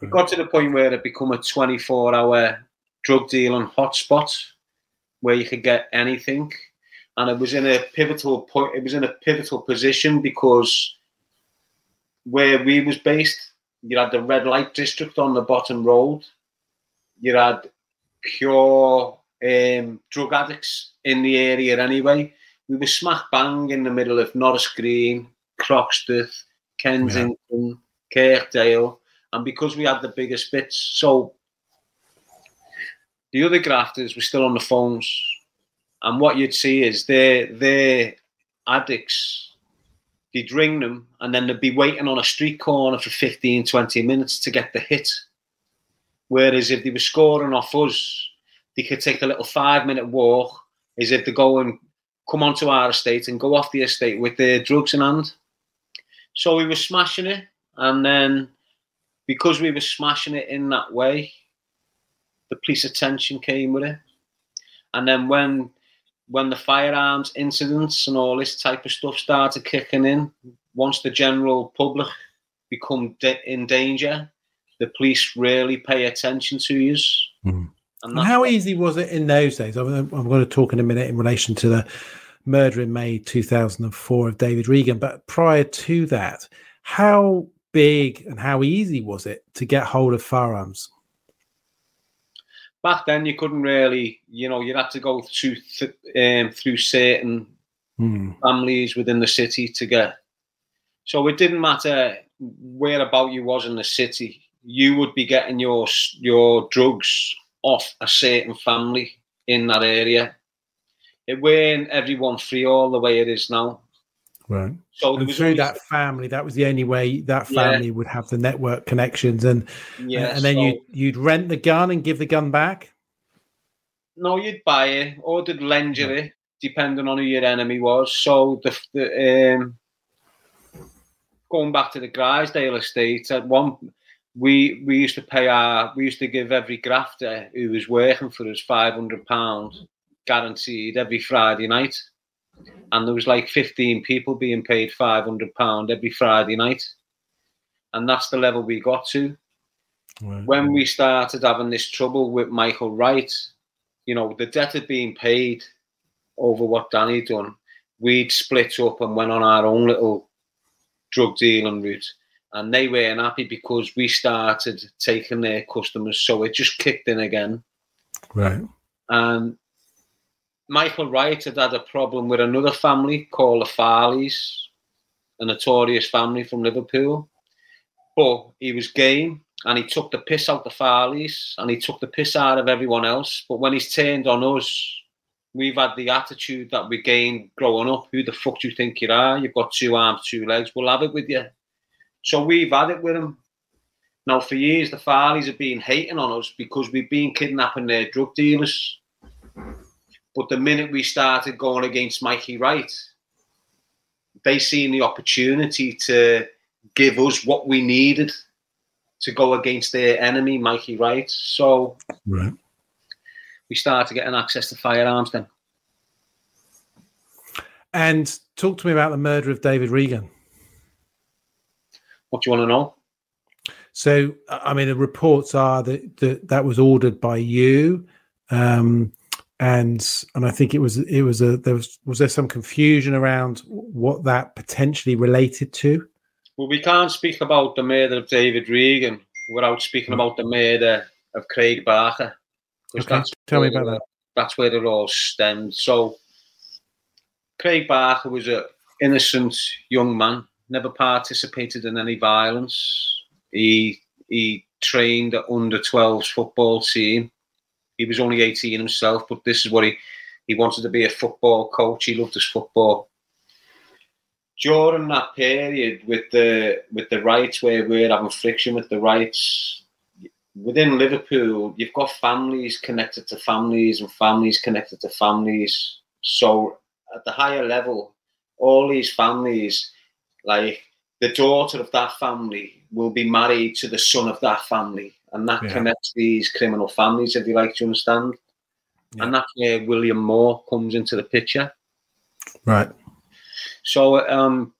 It got to the point where it become a 24 hour drug dealing hotspot where you could get anything. And it was in a pivotal point, it was in a pivotal position because where we was based, you had the red light district on the bottom road. You had pure um, drug addicts in the area anyway. We were smack bang in the middle of Norris Green, Croxteth, Kensington, Kirkdale, and because we had the biggest bits, so the other grafters were still on the phones. And what you'd see is they they addicts, they'd ring them and then they'd be waiting on a street corner for 15, 20 minutes to get the hit. Whereas if they were scoring off us, they could take a little five minute walk as if they go and come onto our estate and go off the estate with their drugs in hand. So we were smashing it. And then because we were smashing it in that way, the police attention came with it. And then when when the firearms incidents and all this type of stuff started kicking in, once the general public become da- in danger, the police really pay attention to you. Hmm. And And how easy was it in those days? I'm, I'm going to talk in a minute in relation to the murder in May 2004 of David Regan, but prior to that, how big and how easy was it to get hold of firearms? Back then you couldn't really, you know, you'd have to go through th- um, through certain Hmm. families within the city to get. So it didn't matter where about you was in the city. You would be getting your your drugs off a certain family in that area. It weren't everyone free all the way it is now. Right. So there was through that family, that was the only way that Yeah. family would have the network connections, and yeah, and then so- you you'd rent the gun and give the gun back. No, you'd buy it or they'd lend you it, depending on who your enemy was. So the, the um, going back to the Grizedale estate, at one we we used to pay our we used to give every grafter who was working for us five hundred pounds guaranteed every Friday night. And there was like 15 people being paid 500 pound every Friday night, and that's the level we got to. Right. When we started having this trouble with Michael Wright, you know, the debt had been paid over what Danny done. We'd split up and went on our own little drug dealing route. And they weren't happy because we started taking their customers. So it just kicked in again. Right. And Michael Wright had had a problem with another family called the Farleys, a notorious family from Liverpool. But he was game and he took the piss out the Farleys and he took the piss out of everyone else. But when he's turned on us, we've had the attitude that we gained growing up. Who the fuck do you think you are? You've got two arms, two legs. We'll have it with you. So we've had it with him. Now, for years, the Farleys have been hating on us because we've been kidnapping their drug dealers. But the minute we started going against Mikey Wright, they seen the opportunity to give us what we needed to go against their enemy, Mikey Wright. So Right. we started getting access to firearms then. And talk to me about the murder of David Regan. What do you want to know? So, I mean, the reports are that that, that was ordered by you, um, and and I think it was it was a there was was there some confusion around what that potentially related to? Well, we can't speak about the murder of David Regan without speaking mm. about the murder of Craig Barker. Okay, tell me about that. That's where it all stemmed. So, Craig Barker was a innocent young man, never participated in any violence. He he trained under 12s football team. He was only 18 himself, but this is what he he wanted to be a football coach. He loved his football during that period with the with the Wrights where we're having friction with the Wrights within Liverpool, you've got families connected to families and families connected to families. So at the higher level, all these families, like the daughter of that family, will be married to the son of that family, and that Yeah. connects these criminal families, if you like to understand. And that's where William Moore comes into the picture. Right. So um,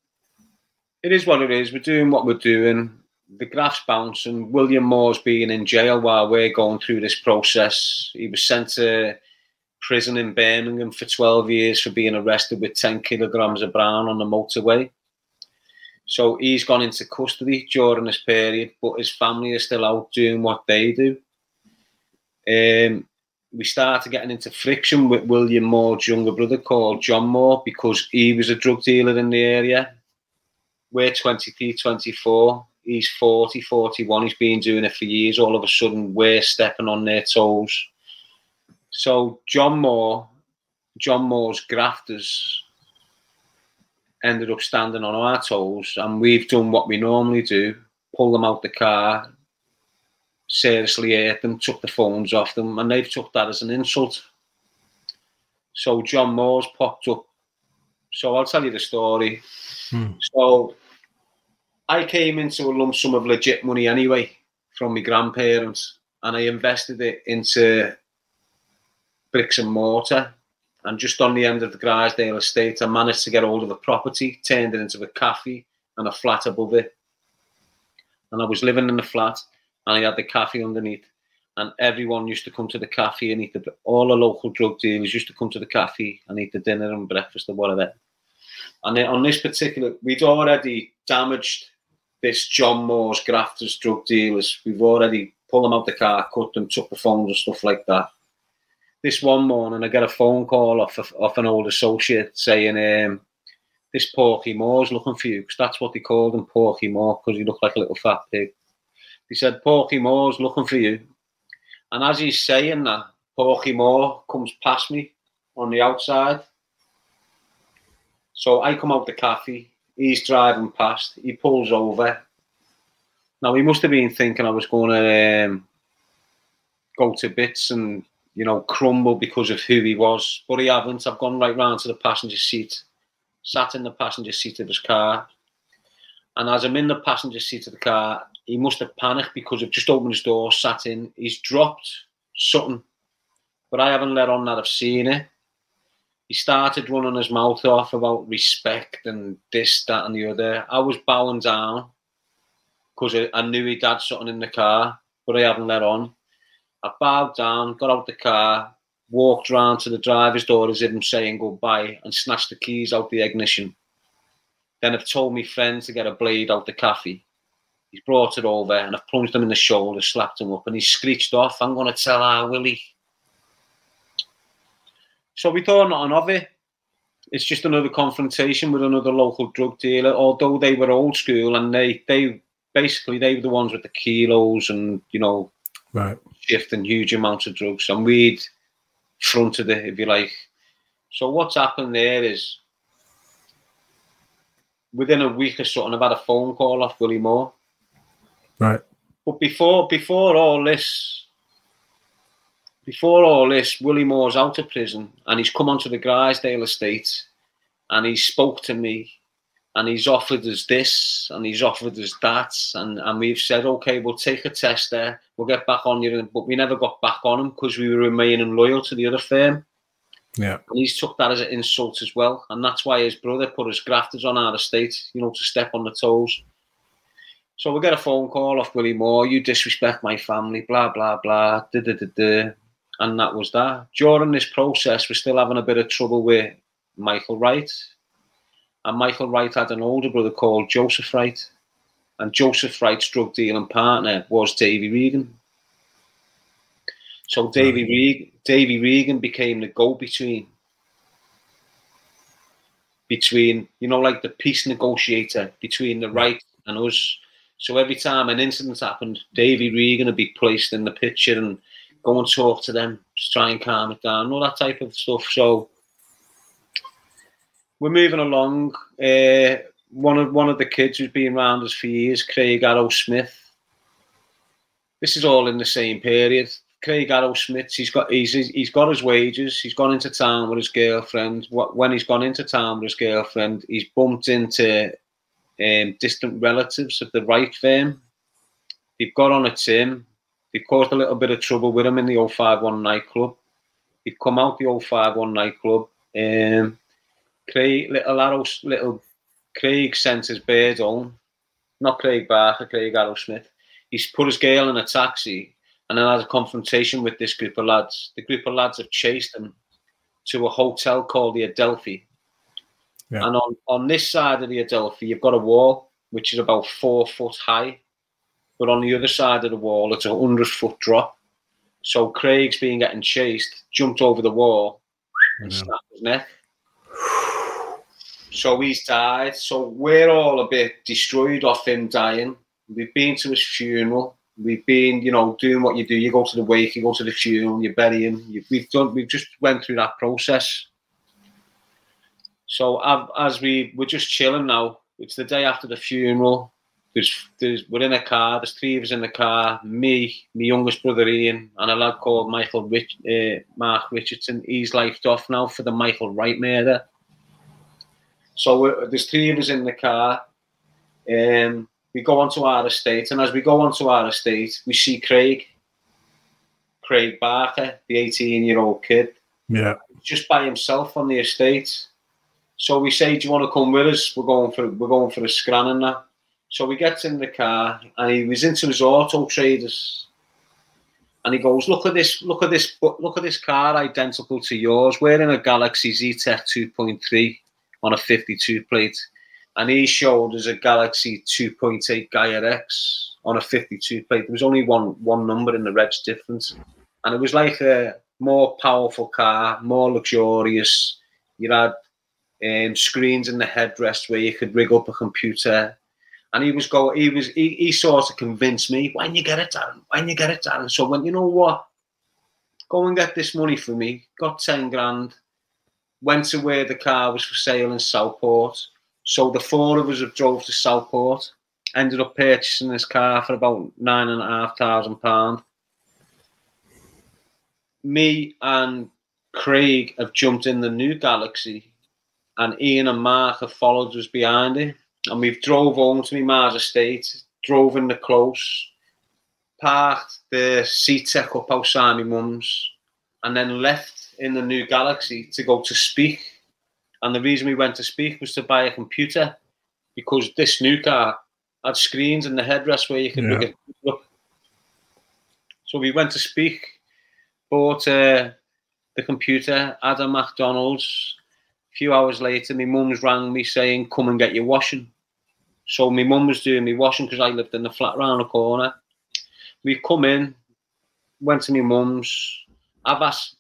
it is what it is. We're doing what we're doing. The graph's bouncing. William Moore's being in jail while we're going through this process. He was sent to prison in Birmingham for 12 years for being arrested with 10 kilograms of brown on the motorway. So he's gone into custody during this period, but his family is still out doing what they do. Um, we started getting into friction with William Moore's younger brother called John Moore because he was a drug dealer in the area. We're 23, 24. He's 40, 41. He's been doing it for years. All of a sudden, we're stepping on their toes. So John Moore, John Moore's grafters ended up standing on our toes, and we've done what we normally do: pull them out the car, seriously hurt them, took the phones off them, and they've took that as an insult. So John Moore's popped up. So I'll tell you the story. Hmm. So I came into a lump sum of legit money anyway from my grandparents, and I invested it into bricks and mortar. And just on the end of the Grizedale estate, I managed to get hold of a property, turned it into a cafe and a flat above it. And I was living in the flat, and I had the cafe underneath. And everyone used to come to the cafe and eat the. All the local drug dealers used to come to the cafe and eat the dinner and breakfast or whatever. And then on this particular, we'd already damaged this John Moore's grafters drug dealers. We've already pulled them out of the car, cut them, took the phones and stuff like that. This one morning, I get a phone call off of, off an old associate saying, um, "This Porky Moore's looking for you," because that's what they called him, Porky Moore, because he looked like a little fat pig. He said, "Porky Moore's looking for you," and as he's saying that, Porky Moore comes past me on the outside. So I come out the cafe. He's driving past. He pulls over. Now he must have been thinking I was going to um, go to bits and you know crumble because of who he was, but he haven't. I've gone right round to the passenger seat, sat in the passenger seat of his car, and as I'm in the passenger seat of the car, he must have panicked because I've just opened his door, sat in. He's dropped something, but I haven't let on that I've seen it. he started running his mouth off about respect and this, that, and the other. I was bowing down because I, I knew he'd had something in the car, but I hadn't let on. I bowed down, got out the car, walked round to the driver's door as if I'm saying goodbye, and snatched the keys out the ignition. Then I've told my friend to get a blade out the cafe. He's brought it over and I've plunged him in the shoulder, slapped him up, and he screeched off, I'm going to tell our Willie. So we thought nothing of it. It's just another confrontation with another local drug dealer, although they were old school and they, they basically they were the ones with the kilos and, you know, right. Shifting huge amounts of drugs. And we'd fronted it, if you like. So what's happened there is within a week or something, I've had a phone call off Willie Moore. Right. But before before all this, before all this, Willie Moore's out of prison and he's come onto the Grizedale estate and he spoke to me and he's offered us this and he's offered us that and, and we've said okay we'll take a test there. We'll get back on you but we never got back on him because we were remaining loyal to the other firm. Yeah. And he's took that as an insult as well and that's why his brother put his grafters on our estate you know to step on the toes. So we get a phone call off Willie Moore you disrespect my family blah blah blah da, da, da, da. and that was that. During this process we're still having a bit of trouble with Michael Wright and Michael Wright had an older brother called Joseph Wright. And Joseph Wright's drug dealing partner was Davy Regan. So Davy, right. Regan, Davy Regan became the go-between between, you know, like the peace negotiator between the Wright and us. So every time an incident happened, Davy Regan would be placed in the picture and go and talk to them, to try and calm it down, all that type of stuff. So we're moving along. Uh, one of one of the kids who's been around us for years, Craig Arrowsmith. This is all in the same period. Craig Arrowsmith, he's got he's he's got his wages. He's gone into town with his girlfriend. When he's gone into town with his girlfriend, he's bumped into um, distant relatives of the Wright firm. They've got on a team. They've caused a little bit of trouble with him in the 051 nightclub. They've come out the 051 nightclub. Um, Craig, little Arrow, little Craig sent his bird home. Not Craig Barker, Craig Arrowsmith. He's put his girl in a taxi and then had a confrontation with this group of lads. The group of lads have chased him to a hotel called the Adelphi. Yeah. And on, on this side of the Adelphi, you've got a wall which is about four foot high. But on the other side of the wall, it's a hundred foot drop. So Craig's being getting chased, jumped over the wall and snapped his neck. So he's died. So we're all a bit destroyed off him dying. We've been to his funeral. We've been, you know, doing what you do. You go to the wake, you go to the funeral, you bury him. You, we've done. We've just went through that process. So as we we're just chilling now. It's the day after the funeral. There's, there's we're in a car. There's three of us in the car. Me, my youngest brother Ian, and a lad called Michael Rich, uh, Mark Richardson. He's lifed off now for the Michael Wright murder. So there's three of us in the car. Um, we go onto our estate, and as we go onto our estate, we see Craig, Craig Barker, the 18-year-old kid, yeah, just by himself on the estate. So we say, "Do you want to come with us? We're going for we're going for a scran and that." So we get in the car, and he was into his auto traders, and he goes, "Look at this! Look at this! Look at this car, identical to yours. We're in a Galaxy Zetec 2.3." on a 52 plate. And he showed us a Galaxy 2.8 Ghia X on a 52 plate. There was only one one number in the reg difference. And it was like a more powerful car, more luxurious. You had um, screens in the headrest where you could rig up a computer. And he was go. He was. He, he sort of convinced me when you get it done, when you get it done. So when you know what, go and get this money for me. Got ten grand went to where the car was for sale in Southport. So the four of us have drove to Southport, ended up purchasing this car for about nine and a half thousand pound. Me and Craig have jumped in the new Galaxy, and Ian and Mark have followed us behind it. And we've drove home to my Mars estate, drove in the close, parked the Zetec up outside my mum's, and then left in the new Galaxy to go to Speke. And the reason we went to Speke was to buy a computer because this new car had screens in the headrest where you could Yeah. look at up. So we went to Speke, bought uh, the computer, had a McDonald's. A few hours later, my mum's rang me saying, "Come and get your washing." So my mum was doing me washing because I lived in the flat round the corner. We come in, went to my mum's. I've asked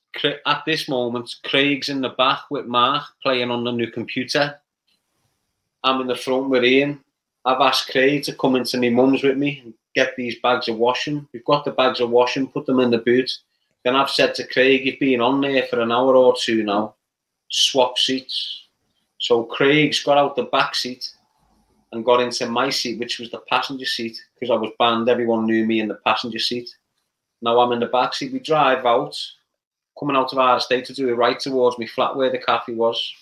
at this moment, Craig's in the back with Mark playing on the new computer. I'm in the front with Ian. I've asked Craig to come into my mum's with me and get these bags of washing. We've got the bags of washing, put them in the boot. Then I've said to Craig, you've been on there for an hour or two now. Swap seats. So Craig's got out the back seat and got into my seat, which was the passenger seat, because I was banned. Everyone knew me in the passenger seat. Now I'm in the back seat. We drive out, coming out of our estate to do a right towards me flat where the cafe was.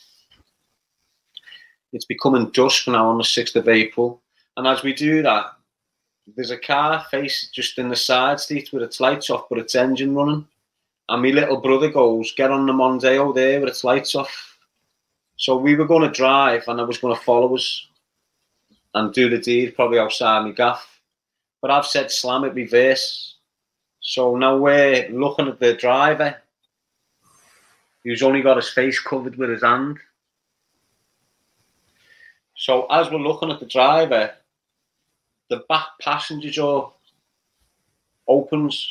It's becoming dusk now on the 6th of April. And as we do that, there's a car face just in the side street with its lights off, but its engine running. And my little brother goes, Get on the Mondeo there with its lights off. So we were going to drive, and I was going to follow us and do the deed probably outside my gaff. But I've said slam it reverse. So now we're looking at the driver who's only got his face covered with his hand. So as we're looking at the driver, the back passenger door opens.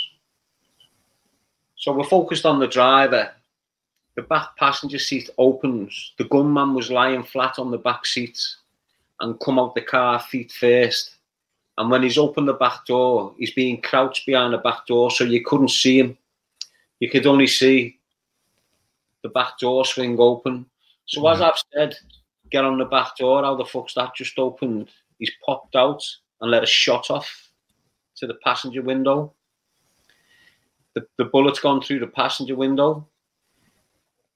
So we're focused on the driver. The back passenger seat opens. The gunman was lying flat on the back seat and come out the car feet first. And when he's opened the back door, he's being crouched behind the back door, so you couldn't see him. You could only see the back door swing open. So as mm-hmm. I've said, get on the back door. How the fuck's that just opened? He's popped out and let a shot off to the passenger window. The, the bullet's gone through the passenger window.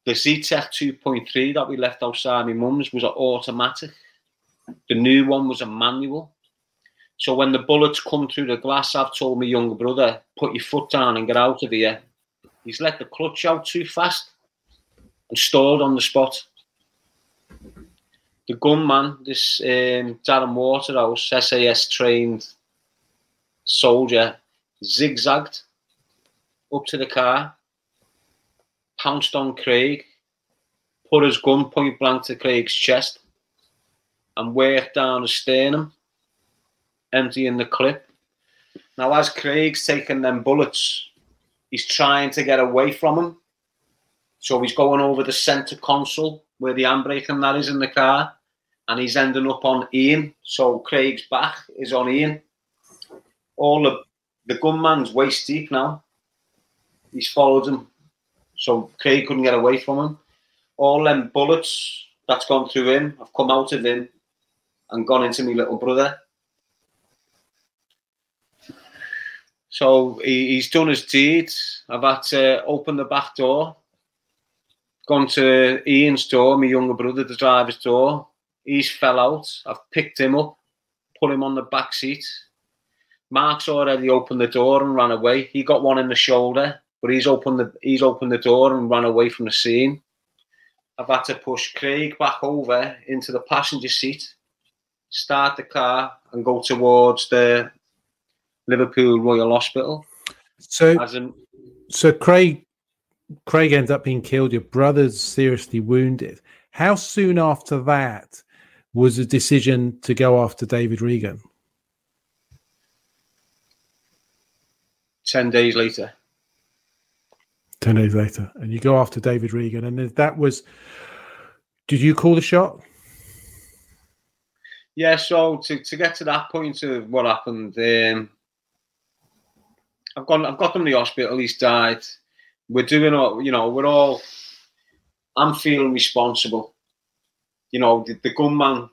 The Zetec 2.3 that we left outside my mum's was an automatic. The new one was a manual. So when the bullets come through the glass, I've told my younger brother, put your foot down and get out of here. He's let the clutch out too fast and stalled on the spot. The gunman, this um, Darren Waterhouse, SAS trained soldier, zigzagged up to the car, pounced on Craig, put his gun point blank to Craig's chest, and worked down his sternum, emptying the clip. Now, as Craig's taking them bullets, he's trying to get away from him. So he's going over the centre console where the handbrake and that is in the car, and he's ending up on Ian. So Craig's back is on Ian. All the the gunman's waist deep now. He's followed him, so Craig couldn't get away from him. All them bullets that's gone through him have come out of him and gone into my little brother. So he, he's done his deed. I've had to open the back door, gone to Ian's door, my younger brother, the driver's door. He's fell out. I've picked him up, put him on the back seat. Mark's already opened the door and ran away. He got one in the shoulder, but he's opened the he's opened the door and ran away from the scene. I've had to push Craig back over into the passenger seat, start the car, and go towards the Liverpool Royal Hospital. So, As in, so Craig, Craig ends up being killed. Your brother's seriously wounded. How soon after that was the decision to go after David Regan? 10 days later. 10 days later and you go after david regan and that was did you call the shot Yeah, so to, to get to that point of what happened, um, I've gone I've got him in the hospital, he's died. We're doing all you know, we're all I'm feeling responsible. You know, the, the gunman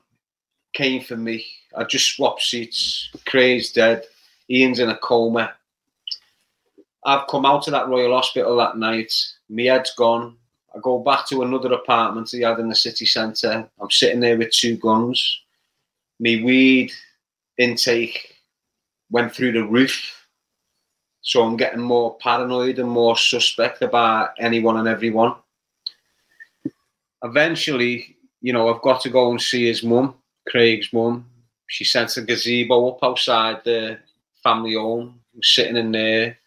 came for me. I just swapped seats. Craig's dead. Ian's in a coma. I've come out of that Royal Hospital that night. My head's gone. I go back to another apartment he had in the city centre. I'm sitting there with two guns. My weed intake went through the roof. So I'm getting more paranoid and more suspect about anyone and everyone. Eventually, you know, I've got to go and see his mum, Craig's mum. She sent a gazebo up outside the family home. I'm sitting in there.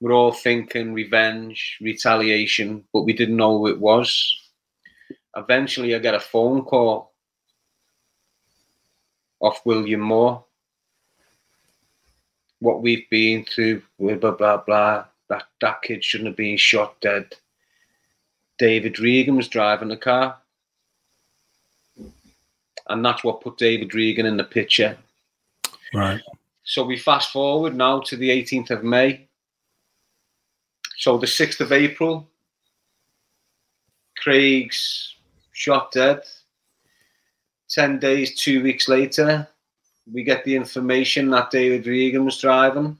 We're all thinking revenge, retaliation, but we didn't know who it was. Eventually, I get a phone call off William Moore. What we've been through, blah blah blah. blah. That that kid shouldn't have been shot dead. David Regan was driving the car, and that's what put David Regan in the picture. Right. So we fast forward now to the 18th of May. So the 6th of April, Craig's shot dead. 10 days, two weeks later, we get the information that David Regan was driving.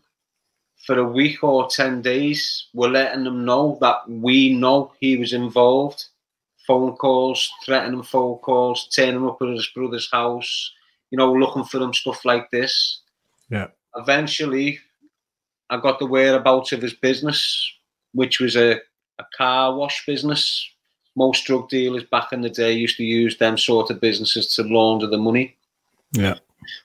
For a week or 10 days, we're letting them know that we know he was involved. Phone calls, threatening phone calls, turning up at his brother's house, you know, looking for him, stuff like this. Yeah. Eventually, I got the whereabouts of his business, which was a, a car wash business. Most drug dealers back in the day used to use them sort of businesses to launder the money. Yeah.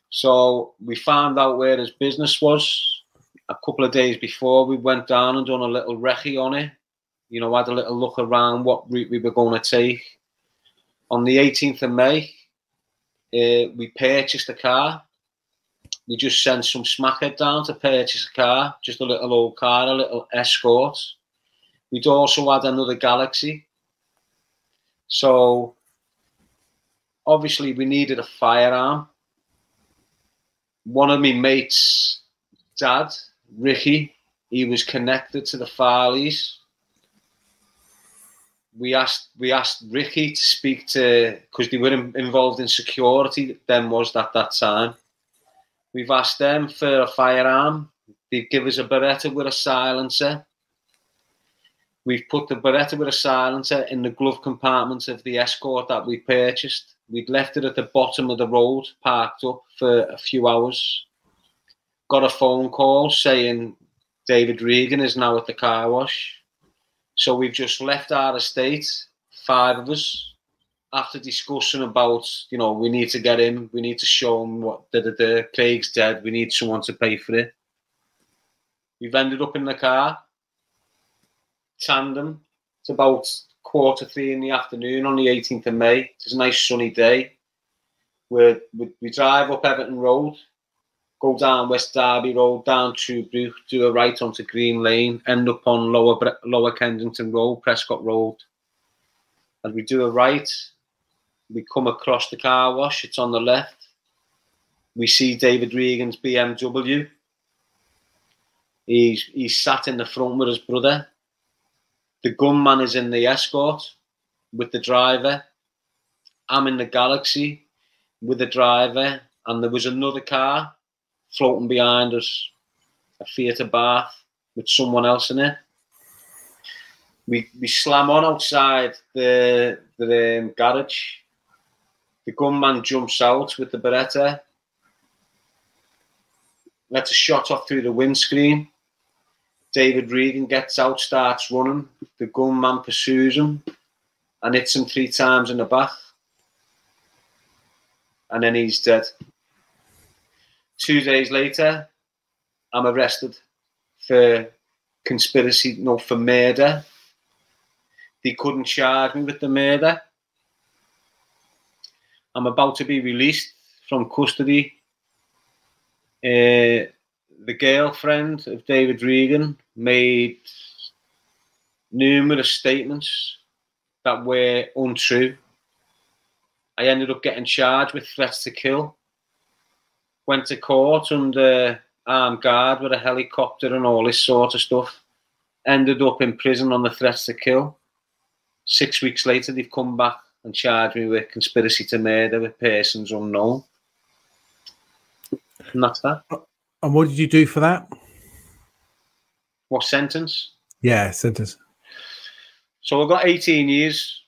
So we found out where his business was a couple of days before. We went down and done a little recce on it. You know, had a little look around what route we were going to take. On the 18th of May, uh, we purchased a car. We just sent some smackhead down to purchase a car, just a little old car, a little Escort. We'd also had another Galaxy. So obviously we needed a firearm. One of my mates' dad, Ricky, he was connected to the Farleys. We asked we asked Ricky to speak to because they were in- involved in security. Then was at that time. We've asked them for a firearm. They give us a Beretta with a silencer. We've put the Beretta with a silencer in the glove compartment of the Escort that we purchased. We'd left it at the bottom of the road, parked up for a few hours. Got a phone call saying David Regan is now at the car wash. So we've just left our estate, five of us, after discussing about, you know, we need to get him, we need to show him what the, the, Craig's dead, we need someone to pay for it. We've ended up in the car, tandem. It's about quarter three in the afternoon on the 18th of May. It's a nice sunny day. We, we drive up Everton Road, go down West Derby Road, down Bruch, do a right onto Green Lane, end up on Lower Lower Kensington Road, Prescot Road. And we do a right, we come across the car wash, it's on the left. We see David Regan's BMW. He's, he's sat in the front with his brother. The gunman is in the escort with the driver. I'm in the Galaxy with the driver, and there was another car floating behind us, a theatre bath with someone else in it. We we slam on outside the the um, garage. The gunman jumps out with the Beretta. Lets a shot off through the windscreen. David Regan gets out, starts running. The gunman pursues him and hits him three times in the back. And then he's dead. Two days later, I'm arrested for conspiracy, no, for murder. They couldn't charge me with the murder. I'm about to be released from custody. Uh, the girlfriend of David Regan made numerous statements that were untrue. I ended up getting charged with threats to kill. Went to court under armed guard with a helicopter and all this sort of stuff. Ended up in prison on the threats to kill. Six weeks later, they've come back and charged me with conspiracy to murder with persons unknown. And that's that. And what did you do for that? What sentence? Yeah, sentence. So I got 18 years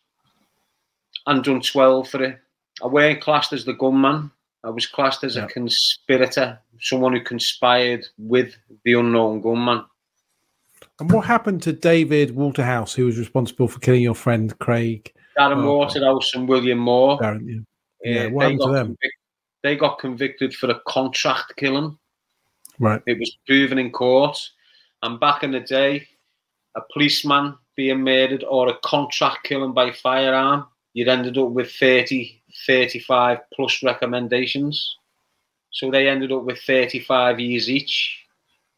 and done 12 for it. I weren't classed as the gunman. I was classed as Yeah. a conspirator, someone who conspired with the unknown gunman. And what happened to David Waterhouse, who was responsible for killing your friend Craig? Darren Oh, Waterhouse and William Moore. Darren, yeah. Yeah, what happened to them? convic- they got convicted for a contract killing. Right. It was proven in court. And back in the day, a policeman being murdered or a contract killing by firearm, you'd ended up with 30, 35 plus recommendations. So they ended up with 35 years each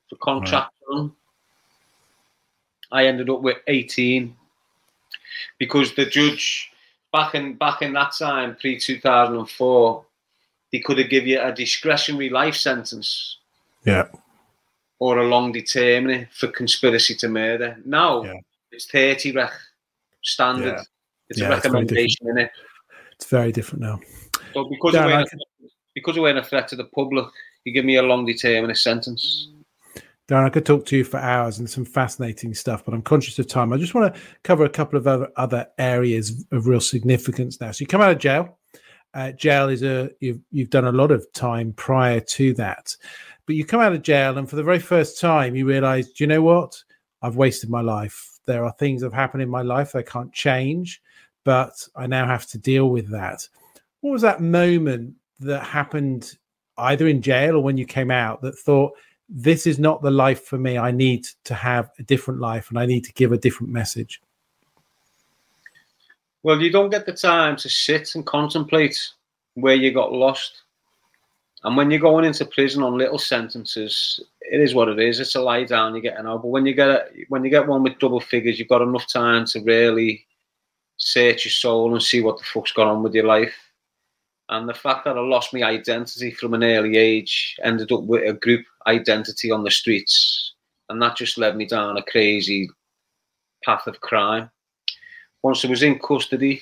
for contract killing. I ended up with 18 because the judge back in back in that time, pre 2004, they could have given you a discretionary life sentence Yeah. Or a long determinate for conspiracy to murder. Now Yeah. it's 30 rec standard. Yeah. It's Yeah, a recommendation in it. It's very different now. So because we're I in a, because we're in a threat to the public, you give me a long determinate sentence. Darren, I could talk to you for hours and some fascinating stuff, but I'm conscious of time. I just want to cover a couple of other, other areas of real significance now. So you come out of jail. Uh, jail is a you've you've done a lot of time prior to that, but you come out of jail and for the very first time you realise, do you know what? I've wasted my life. There are things that have happened in my life that I can't change, but I now have to deal with that. What was that moment that happened either in jail or when you came out that thought this is not the life for me. I need to have a different life and I need to give a different message. Well, you don't get the time to sit and contemplate where you got lost. And when you're going into prison on little sentences, it is what it is. It's a lie down you're getting out. But when you get when you get one with double figures, you've got enough time to really search your soul and see what the fuck's gone on with your life. And the fact that I lost my identity from an early age ended up with a group identity on the streets. And that just led me down a crazy path of crime. Once I was in custody,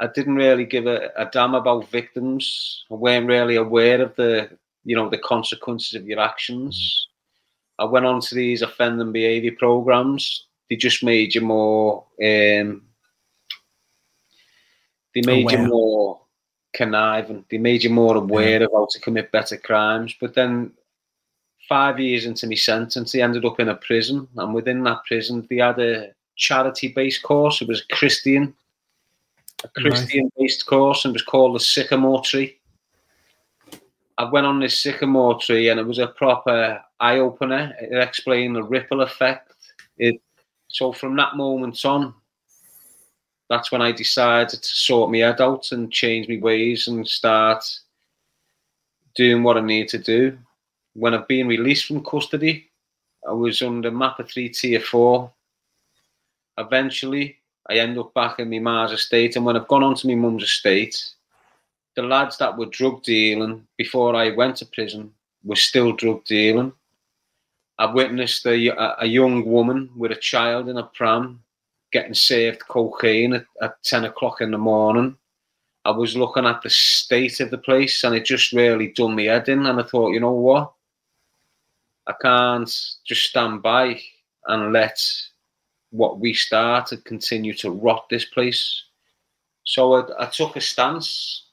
I didn't really give a, a damn about victims. I weren't really aware of the, you know, the consequences of your actions. I went on to these offending behaviour programs. They just made you more. Um, they made Aware. you more conniving. They made you more aware of how to commit better crimes. But then, five years into my sentence, I ended up in a prison, and within that prison, they had a charity-based course. It was a Christian, a Christian-based course, and it was called the Sycamore Tree. I went on this sycamore tree, and it was a proper eye opener. It explained the ripple effect. It so from that moment on, that's when I decided to sort my head out and change my ways and start doing what I need to do. When I've been released from custody, I was under MAPPA 3 Tier 4. Eventually, I end up back in my ma's estate, and when I've gone on to my mum's estate, the lads that were drug dealing before I went to prison were still drug dealing. I've witnessed a, a young woman with a child in a pram getting served cocaine at, at 10 o'clock in the morning. I was looking at the state of the place and it just really done me head in. And I thought, you know what? I can't just stand by and let what we started continue to rot this place. So I, I took a stance.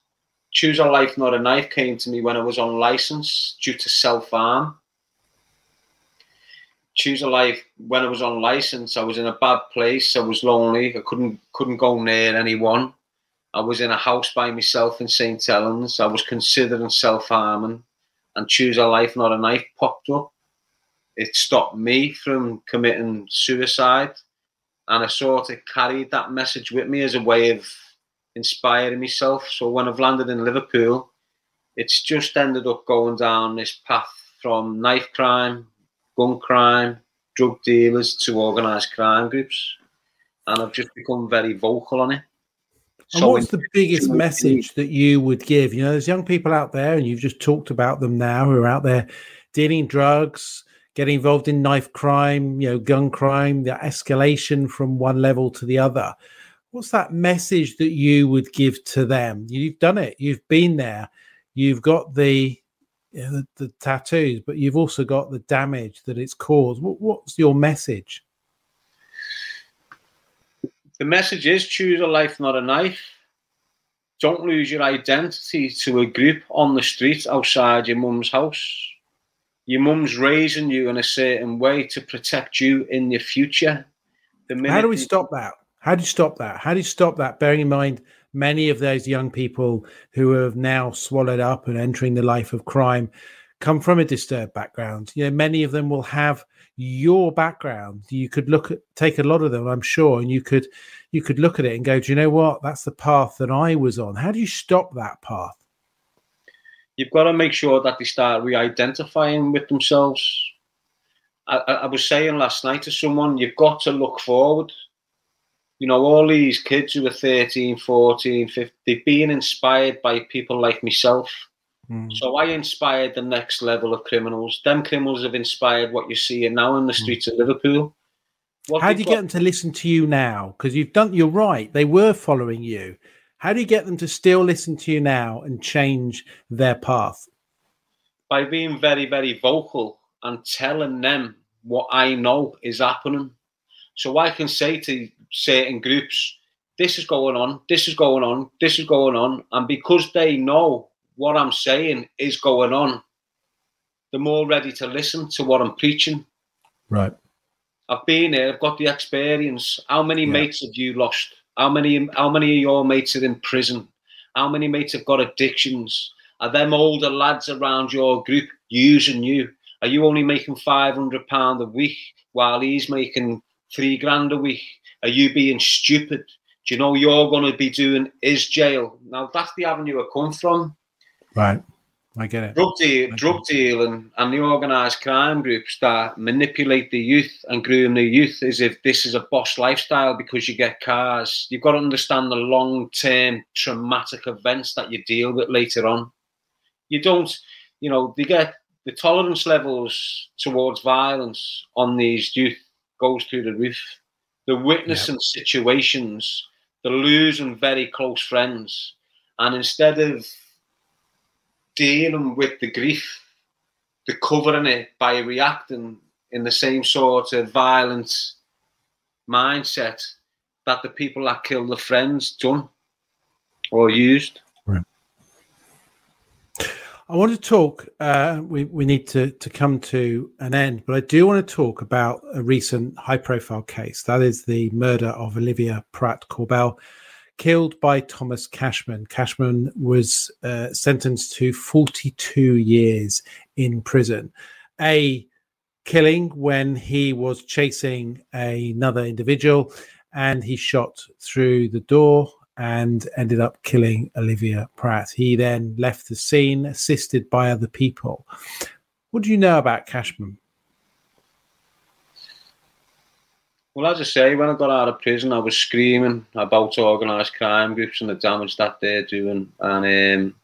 Choose a life, not a knife came to me when I was on license due to self harm. Choose a life when I was on license. I was in a bad place. I was lonely. I couldn't couldn't go near anyone. I was in a house by myself in St Helens. I was considering self harming, and choose a life, not a knife popped up. It stopped me from committing suicide, and I sort of carried that message with me as a way of inspiring myself. So when I've landed in Liverpool, it's just ended up going down this path from knife crime, gun crime, drug dealers to organised crime groups, and I've just become very vocal on it. And So what's the biggest message that you would give? You know, there's young people out there, and you've just talked about them now who are out there dealing drugs, getting involved in knife crime, you know, gun crime, the escalation from one level to the other. What's that message that you would give to them? You've done it, you've been there, you've got the you know, the, the tattoos, but you've also got the damage that it's caused. What, what's your message? the message is choose a life, not a knife. Don't lose your identity to a group on the street outside your mum's house. Your mum's raising you in a certain way to protect you in your future. The How do we stop that? How do you stop that? How do you stop that? Bearing in mind many of those young people who have now swallowed up and entering the life of crime come from a disturbed background. You know, many of them will have your background. You could look at take a lot of them, I'm sure, and you could you could look at it and go, Do you know what? That's the path that I was on. How do you stop that path? You've got to make sure that they start re-identifying with themselves. I, I, was saying last night to someone, you've got to look forward. You know, all these kids who are 13, 14, 15, they've been inspired by people like myself. Mm. So I inspired the next level of criminals. Them criminals have inspired what you see seeing now in the streets of Liverpool. What How do you got- get them to listen to you now? Because you've done, you're right. They were following you. How do you get them to still listen to you now and change their path? by being very, very vocal and telling them what I know is happening. So I can say to certain groups, this is going on, this is going on, this is going on. And because they know what I'm saying is going on, they're more ready to listen to what I'm preaching. Right. I've been there, I've got the experience. How many Yeah. mates have you lost? How many how many of your mates are in prison? How many mates have got addictions? Are them older lads around your group using you? Are you only making five hundred pound a week while he's making three grand a week? Are you being stupid? Do you know you're going to be doing is jail? Now that's the avenue I come from Right. I get it. drug deal, Okay. drug dealing, and the organised crime groups that manipulate the youth and groom the youth as if this is a boss lifestyle because you get cars. You've got to understand the long-term traumatic events that you deal with later on. You don't, you know, they get the tolerance levels towards violence on these youth goes through the roof. They're witnessing situations, they're losing very close friends, and instead of dealing with the grief, they're covering it by reacting in the same sort of violent mindset that the people that killed the friends done or used. I want to talk. Uh, we we need to to come to an end, but I do want to talk about a recent high profile case. That is the murder of Olivia Pratt Korbel, killed by Thomas Cashman. Cashman was uh, sentenced to 42 years in prison. A killing when he was chasing another individual and he shot through the door and ended up killing Olivia Pratt. He then left the scene assisted by other people. What do you know about Cashman? Well, as I say, when I got out of prison, I was screaming about organised crime groups and the damage that they're doing. And um,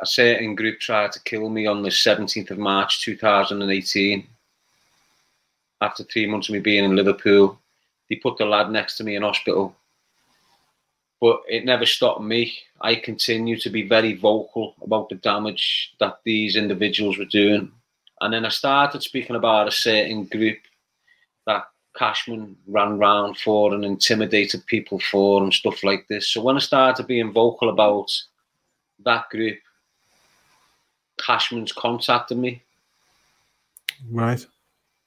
a certain group tried to kill me on the 17th of March 2018. After three months of me being in Liverpool, they put the lad next to me in hospital. But it never stopped me. I continue to be very vocal about the damage that these individuals were doing. And then I started speaking about a certain group Cashman ran round for and intimidated people for and stuff like this. So when I started being vocal about that group, Cashman's contacted me. Right.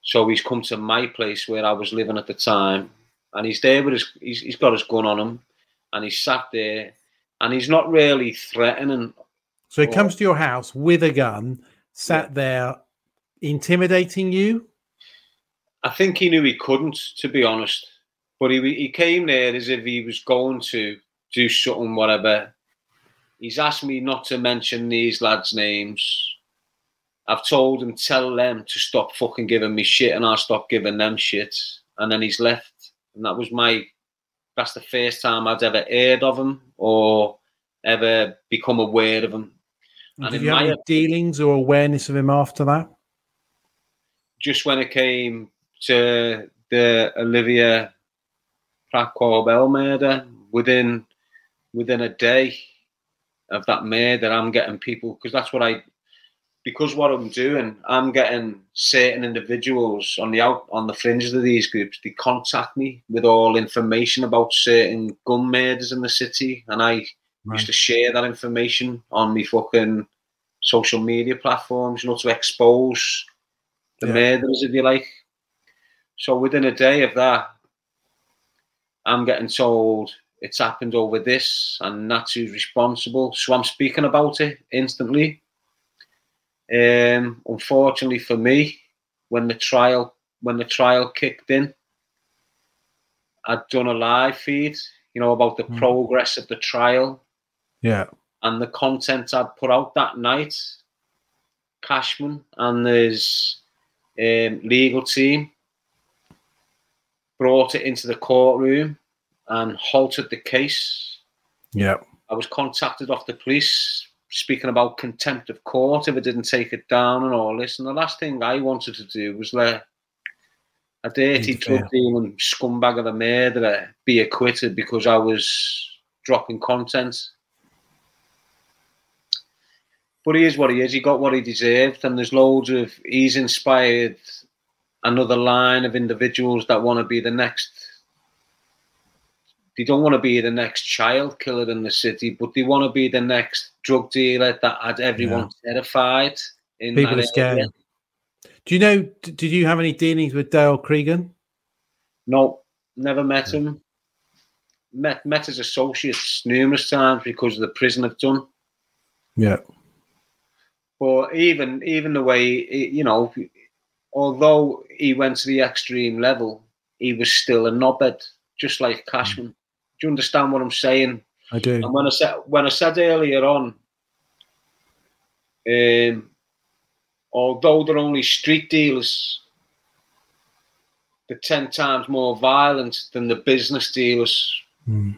So he's come to my place where I was living at the time, and he's there with his he's, he's got his gun on him, and he's sat there, and he's not really threatening. So he Or- comes to your house with a gun, sat there intimidating you. I think he knew he couldn't, to be honest. But he he came there as if he was going to do something, whatever. He's asked me not to mention these lads' names. I've told him tell them to stop fucking giving me shit, and I'll stop giving them shit. And then he's left, and that was my. That's the first time I'd ever heard of him or ever become aware of him. And Did in you have my any dealings or awareness of him after that? just when it came to the Olivia Pratt Korbel murder, within within a day of that murder, I'm getting people because that's what I because what I'm doing, I'm getting certain individuals on the out on the fringes of these groups. They contact me with all information about certain gun murders in the city, and I used to share that information on me fucking social media platforms, you know, to expose the Yeah. murderers, if you like. So within a day of that, I'm getting told it's happened over this, and that's who's responsible. So I'm speaking about it instantly. Um, unfortunately for me, when the trial when the trial kicked in, I'd done a live feed, you know, about the Mm. progress of the trial Yeah. and the content I'd put out that night. Cashman and his um, legal team brought it into the courtroom and halted the case. Yeah. I was contacted off the police speaking about contempt of court if I didn't take it down and all this. And the last thing I wanted to do was let a dirty drug dealing scumbag of a murderer be acquitted because I was dropping content. But he is what he is. He got what he deserved, and there's loads of. He's inspired another line of individuals that want to be the next they don't want to be the next child killer in the city, but they want to be the next drug dealer that had everyone terrified. In People are scared. area. Do you know? Did you have any dealings with Dale Cregan? No, never met him. Met met his associates numerous times because of the prison I've done. Yeah. But even even the way you know, although he went to the extreme level, he was still a knobhead, just like Cashman. Do you understand what I'm saying? I do. And when I said when I said earlier on, um, although they're only street dealers, they're ten times more violent than the business dealers. Mm.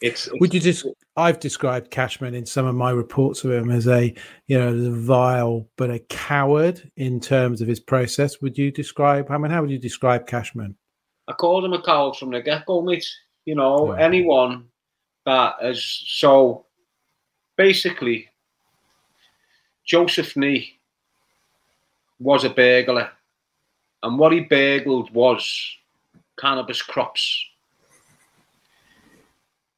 It's, it's Would you just? I've described Cashman in some of my reports of him as a, you know, the vile but a coward in terms of his process. Would you describe? I mean, how would you describe Cashman? I called him a coward from the get go, mate. You know, Yeah. anyone that is so basically, Joseph Nee was a burglar, and what he burgled was cannabis crops.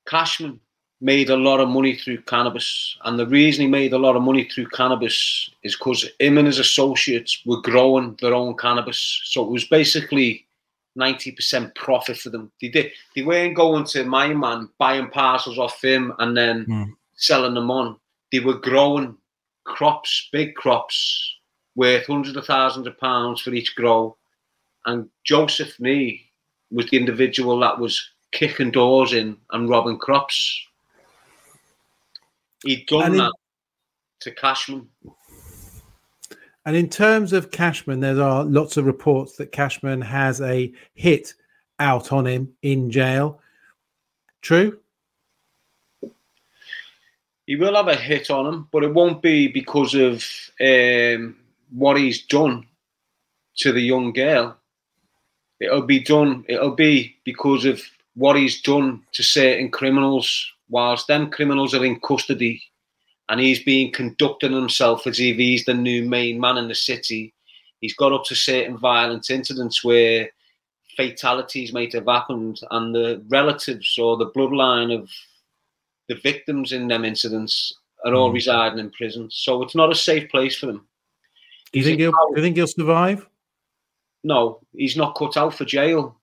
Cashman made a lot of money through cannabis, and the reason he made a lot of money through cannabis is because him and his associates were growing their own cannabis. So it was basically ninety percent profit for them. They did. They weren't going to my man buying parcels off him and then Mm. selling them on. They were growing crops, big crops, worth hundreds of thousands of pounds for each grow. And Joseph Nee was the individual that was kicking doors in and robbing crops. He'd done And in- to Cashman. And in terms of Cashman, there are lots of reports that Cashman has a hit out on him in jail. True? he will have a hit on him, but it won't be because of um, what he's done to the young girl. It'll be done. It'll be because of what he's done to certain criminals, whilst them criminals are in custody, and he's being conducting himself as if he's the new main man in the city. He's got up to certain violent incidents where fatalities might have happened, and the relatives or the bloodline of the victims in them incidents are all Mm. residing in prison. So it's not a safe place for them. Do you think he'll? Do you think he'll survive? No, he's not cut out for jail.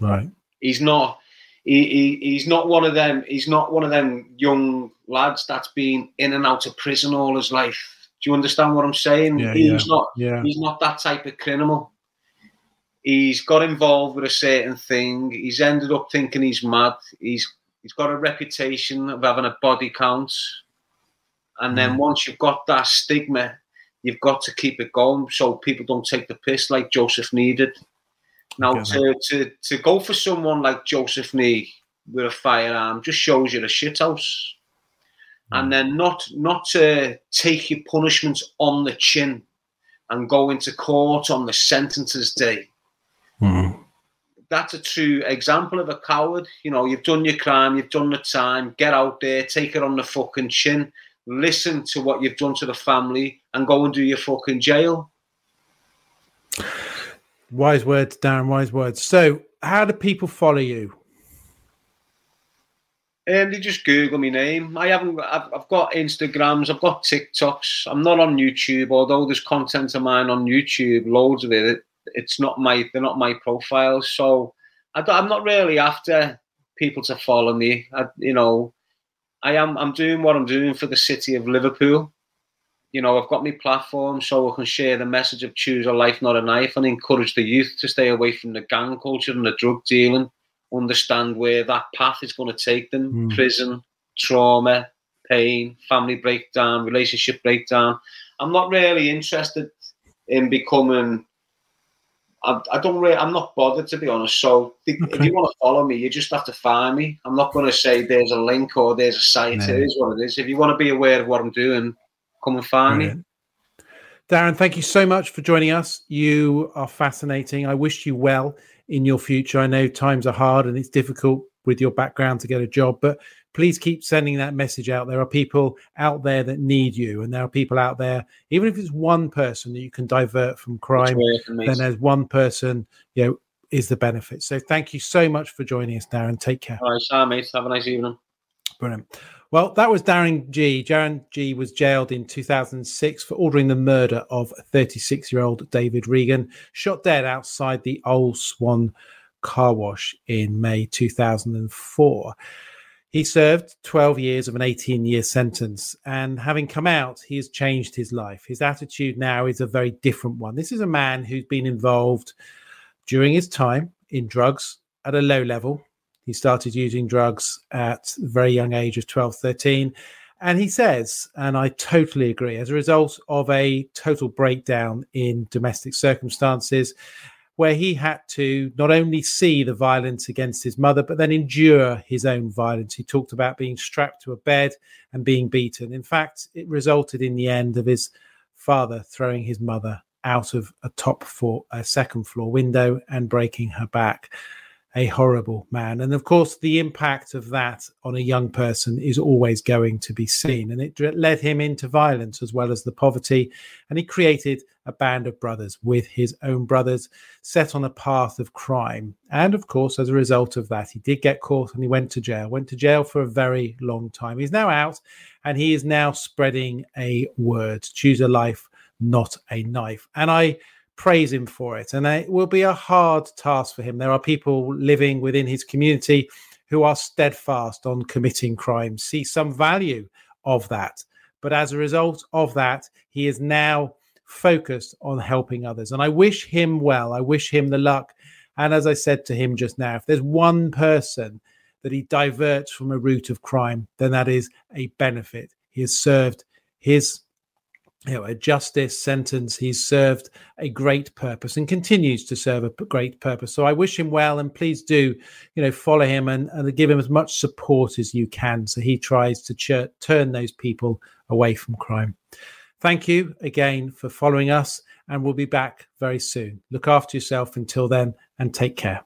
Right. He's not. He, he, he's not one of them. He's not one of them young lads that's been in and out of prison all his life. Do you understand what I'm saying? Yeah, he's not. Yeah. He's not that type of criminal. He's got involved with a certain thing. He's ended up thinking he's mad. He's he's got a reputation of having a body count. And then mm. once you've got that stigma, you've got to keep it going so people don't take the piss like Joseph needed. Now to, to to go for someone like Joseph Nee with a firearm just shows you're a shithouse. And then not not to take your punishments on the chin and go into court on the sentences day. Mm. That's a true example of a coward. You know, you've done your crime, you've done the time, get out there, take it on the fucking chin, listen to what you've done to the family, and go and do your fucking jail. Wise words, Darren. Wise words. So, how do people follow you? Um, they just Google my name. I haven't. I've, I've got Instagrams. I've got TikToks. I'm not on YouTube, although there's content of mine on YouTube, loads of it. It's not my. They're not my profiles. So I am not really after people to follow me. I, you know, I am. I'm doing what I'm doing for the city of Liverpool. You know, I've got my platform so I can share the message of choose a life, not a knife, and encourage the youth to stay away from the gang culture and the drug dealing understand where that path is going to take them mm. prison, trauma, pain, family breakdown, relationship breakdown. I'm not really interested in becoming. I, I don't really. I'm not bothered to be honest. So okay. if you want to follow me, you just have to find me. I'm not going to say there's a link or there's a site. No. It is what it is. If you want to be aware of what I'm doing, come and find Brilliant. me. Darren, thank you so much for joining us. You are fascinating. I wish you well in your future. I know times are hard and it's difficult with your background to get a job, but please keep sending that message out. There are people out there that need you, and there are people out there, even if it's one person that you can divert from crime, then there's one person, you know, is the benefit. So thank you so much for joining us, Darren. Take care. All right, Sam, mate. Have a nice evening. Brilliant. Well, that was Darren Gee. Darren Gee was jailed in 2006 for ordering the murder of 36 year old David Regan, shot dead outside the Old Swan car wash in May 2004. He served 12 years of an 18 year sentence, and having come out, he has changed his life. His attitude now is a very different one. This is a man who's been involved during his time in drugs at a low level he started using drugs at a very young age of 12, 13. And he says, and I totally agree, as a result of a total breakdown in domestic circumstances, where he had to not only see the violence against his mother, but then endure his own violence. He talked about being strapped to a bed and being beaten. In fact, it resulted in the end of his father throwing his mother out of a top floor, a second floor window and breaking her back a horrible man. And of course, the impact of that on a young person is always going to be seen. And it led him into violence as well as the poverty. And he created a band of brothers with his own brothers set on a path of crime. And of course, as a result of that, he did get caught and he went to jail, went to jail for a very long time. He's now out and he is now spreading a word choose a life, not a knife. And I praise him for it. And it will be a hard task for him. There are people living within his community who are steadfast on committing crimes, see some value of that. But as a result of that, he is now focused on helping others. And I wish him well. I wish him the luck. And as I said to him just now, if there's one person that he diverts from a route of crime, then that is a benefit. He has served his you know, a justice sentence. He's served a great purpose and continues to serve a great purpose. So I wish him well, and please do, you know, follow him and, and give him as much support as you can, so he tries to ch- turn those people away from crime. Thank you again for following us, and we'll be back very soon. Look after yourself until then, and take care.